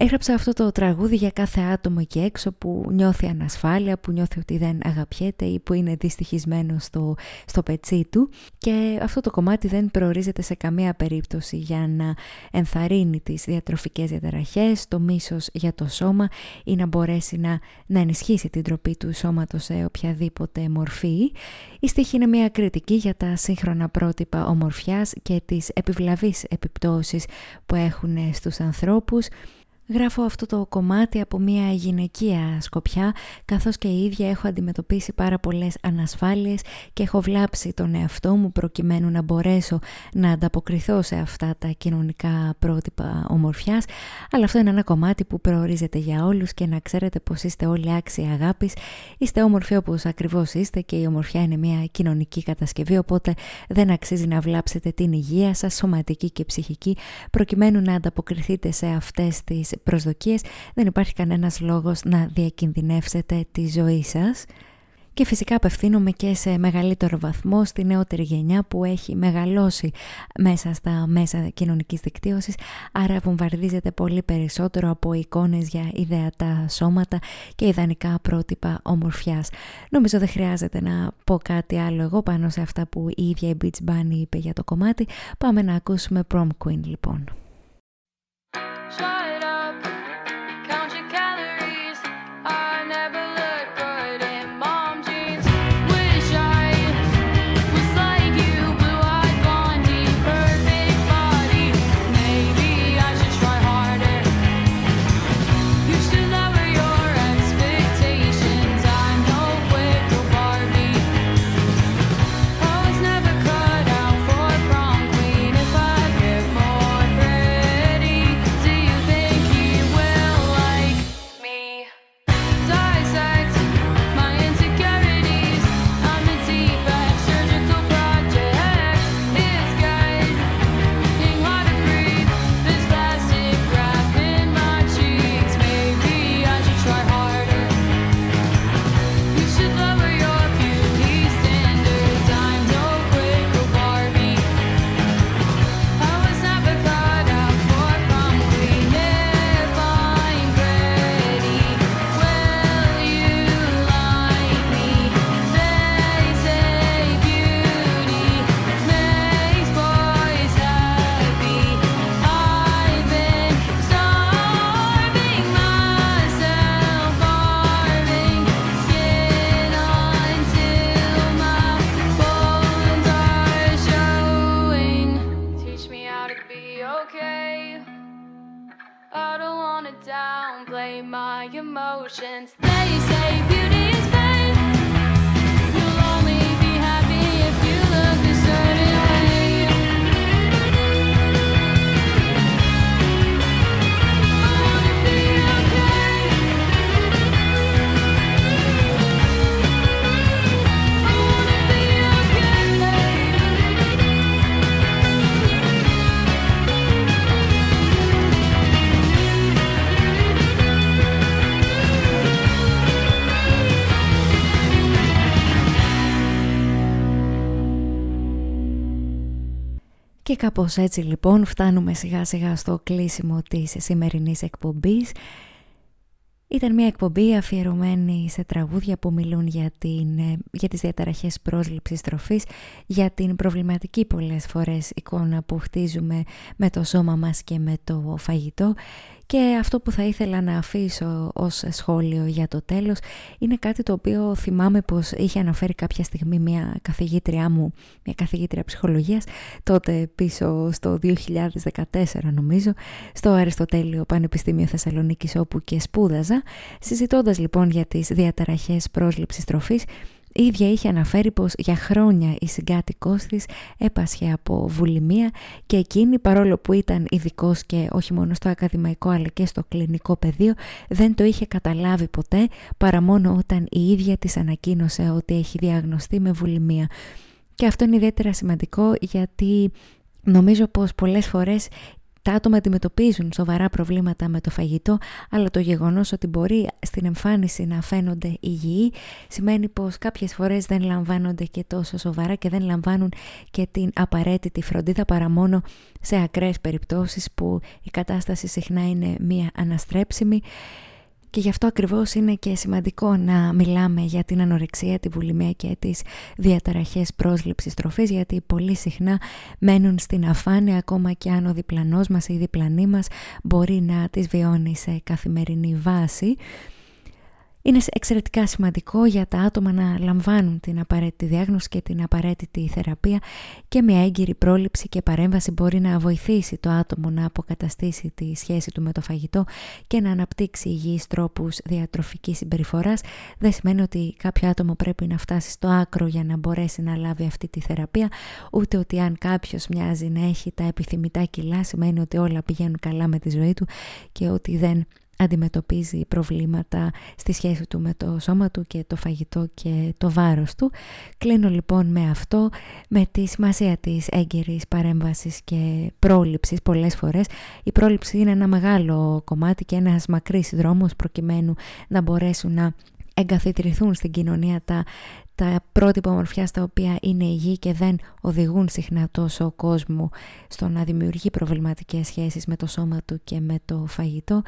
Έγραψα αυτό το τραγούδι για κάθε άτομο εκεί έξω που νιώθει ανασφάλεια, που νιώθει ότι δεν αγαπιέται ή που είναι δυστυχισμένο στο, στο πετσί του και αυτό το κομμάτι δεν προορίζεται σε καμία περίπτωση για να ενθαρρύνει τις διατροφικές διαταραχές, το μίσος για το σώμα ή να μπορέσει να, να ενισχύσει την τροπή του σώματος σε οποιαδήποτε μορφή. Η στίχη είναι μια κριτική για τα σύγχρονα πρότυπα ομορφιάς και τις επιβλαβείς επιπτώσεις που έχουν στους ανθρώπους Γράφω αυτό το κομμάτι από μια γυναικεία σκοπιά καθώς και η ίδια έχω αντιμετωπίσει πάρα πολλές ανασφάλειες και έχω βλάψει τον εαυτό μου προκειμένου να μπορέσω να ανταποκριθώ σε αυτά τα κοινωνικά πρότυπα ομορφιάς. Αλλά αυτό είναι ένα κομμάτι που προορίζεται για όλους και να ξέρετε πως είστε όλοι άξιοι αγάπης. Είστε όμορφοι όπως ακριβώς είστε και η ομορφιά είναι μια κοινωνική κατασκευή οπότε δεν αξίζει να βλάψετε την υγεία σας σωματική και ψυχική προκειμένου να ανταποκριθείτε σε αυτές τις προσδοκίες δεν υπάρχει κανένας λόγος να διακινδυνεύσετε τη ζωή σας και φυσικά απευθύνομαι και σε μεγαλύτερο βαθμό στη νεότερη γενιά που έχει μεγαλώσει μέσα στα μέσα κοινωνικής δικτύωσης άρα βομβαρδίζεται πολύ περισσότερο από εικόνες για ιδεατά σώματα και ιδανικά πρότυπα ομορφιάς. Νομίζω δεν χρειάζεται να πω κάτι άλλο εγώ πάνω σε αυτά που η ίδια η Beach Bunny είπε για το κομμάτι. Πάμε να ακούσουμε Prom Queen λοιπόν. display my emotions. Κάπως έτσι λοιπόν φτάνουμε σιγά σιγά στο κλείσιμο της σημερινής εκπομπής. Ήταν μια εκπομπή αφιερωμένη σε τραγούδια που μιλούν για, την, ε, για τις διαταραχές πρόσληψης τροφής, για την προβληματική πολλές φορές εικόνα που χτίζουμε με το σώμα μας και με το φαγητό και αυτό που θα ήθελα να αφήσω ως σχόλιο για το τέλος είναι κάτι το οποίο θυμάμαι πως είχε αναφέρει κάποια στιγμή μια καθηγήτριά μου, μια καθηγήτρια ψυχολογίας, τότε πίσω στο 2014 νομίζω, στο Αριστοτέλειο Πανεπιστήμιο Θεσσαλονίκης όπου και σπούδαζα, συζητώντας λοιπόν για τις διαταραχές πρόσληψης τροφής η ίδια είχε αναφέρει πως για χρόνια η συγκάτοικός της έπασχε από βουλημία και εκείνη παρόλο που ήταν ειδικός και όχι μόνο στο ακαδημαϊκό αλλά και στο κλινικό πεδίο δεν το είχε καταλάβει ποτέ παρά μόνο όταν η ίδια της ανακοίνωσε ότι έχει διαγνωστεί με βουλημία. Και αυτό είναι ιδιαίτερα σημαντικό γιατί Νομίζω πως πολλές φορές τα άτομα αντιμετωπίζουν σοβαρά προβλήματα με το φαγητό, αλλά το γεγονός ότι μπορεί στην εμφάνιση να φαίνονται υγιεί σημαίνει πως κάποιες φορές δεν λαμβάνονται και τόσο σοβαρά και δεν λαμβάνουν και την απαραίτητη φροντίδα παρά μόνο σε ακραίες περιπτώσεις που η κατάσταση συχνά είναι μία αναστρέψιμη και γι' αυτό ακριβώς είναι και σημαντικό να μιλάμε για την ανορεξία, τη βουλημία και τις διαταραχές πρόσληψης τροφής γιατί πολύ συχνά μένουν στην αφάνεια ακόμα και αν ο διπλανός μας ή η διπλανή μας μπορεί να τις βιώνει σε καθημερινή βάση. Είναι εξαιρετικά σημαντικό για τα άτομα να λαμβάνουν την απαραίτητη διάγνωση και την απαραίτητη θεραπεία και μια έγκυρη πρόληψη και παρέμβαση μπορεί να βοηθήσει το άτομο να αποκαταστήσει τη σχέση του με το φαγητό και να αναπτύξει υγιείς τρόπους διατροφικής συμπεριφοράς. Δεν σημαίνει ότι κάποιο άτομο πρέπει να φτάσει στο άκρο για να μπορέσει να λάβει αυτή τη θεραπεία, ούτε ότι αν κάποιος μοιάζει να έχει τα επιθυμητά κιλά σημαίνει ότι όλα πηγαίνουν καλά με τη ζωή του και ότι δεν αντιμετωπίζει προβλήματα στη σχέση του με το σώμα του και το φαγητό και το βάρος του. Κλείνω λοιπόν με αυτό, με τη σημασία της έγκαιρης παρέμβασης και πρόληψης πολλές φορές. Η πρόληψη είναι ένα μεγάλο κομμάτι και ένας μακρύς δρόμος προκειμένου να μπορέσουν να εγκαθιδρυθούν στην κοινωνία τα, τα πρότυπα ομορφιά τα οποία είναι υγιή και δεν οδηγούν συχνά τόσο κόσμο στο να δημιουργεί προβληματικές σχέσεις με το σώμα του και με το φαγητό.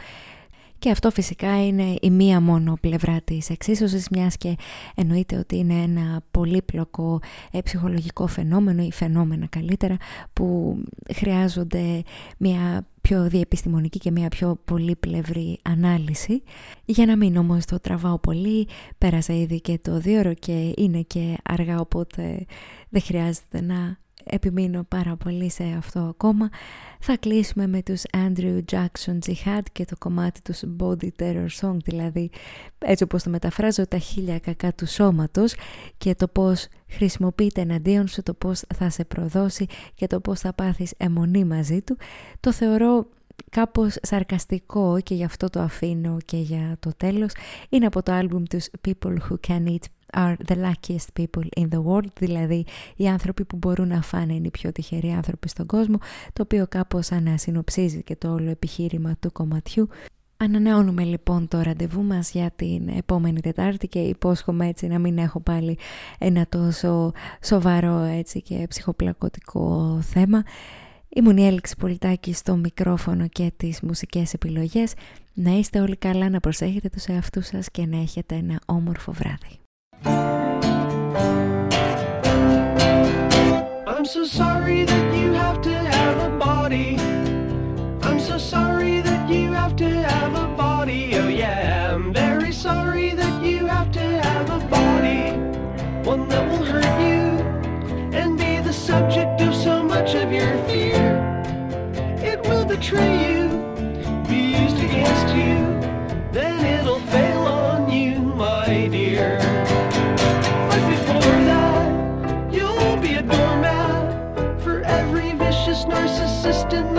Και αυτό φυσικά είναι η μία μόνο πλευρά της εξίσωσης, μιας και εννοείται ότι είναι ένα πολύπλοκο ε, ψυχολογικό φαινόμενο ή φαινόμενα καλύτερα που χρειάζονται μια πιο διεπιστημονική και μια πιο πολύπλευρη ανάλυση. Για να μην όμως το τραβάω πολύ, πέρασα ήδη και το δύο και είναι και αργά οπότε δεν χρειάζεται να επιμείνω πάρα πολύ σε αυτό ακόμα. Θα κλείσουμε με τους Andrew Jackson Jihad και το κομμάτι τους Body Terror Song, δηλαδή έτσι όπως το μεταφράζω τα χίλια κακά του σώματος και το πώς χρησιμοποιείται εναντίον σου, το πώς θα σε προδώσει και το πώς θα πάθεις αιμονή μαζί του. Το θεωρώ κάπως σαρκαστικό και γι' αυτό το αφήνω και για το τέλος. Είναι από το άλμπουμ τους People Who Can Eat are the luckiest people in the world, δηλαδή οι άνθρωποι που μπορούν να φάνε είναι οι πιο τυχεροί άνθρωποι στον κόσμο, το οποίο κάπως ανασυνοψίζει και το όλο επιχείρημα του κομματιού. Ανανεώνουμε λοιπόν το ραντεβού μας για την επόμενη Τετάρτη και υπόσχομαι έτσι να μην έχω πάλι ένα τόσο σοβαρό έτσι και ψυχοπλακωτικό θέμα. Ήμουν η Έλξη Πολιτάκη στο μικρόφωνο και τις μουσικές επιλογές. Να είστε όλοι καλά, να προσέχετε τους εαυτούς σας και να έχετε ένα όμορφο βράδυ. I'm so sorry that you have to have a body. I'm so sorry that you have to have a body. Oh, yeah, I'm very sorry that you have to have a body. One that will hurt you and be the subject of so much of your fear. It will betray you, narcissist in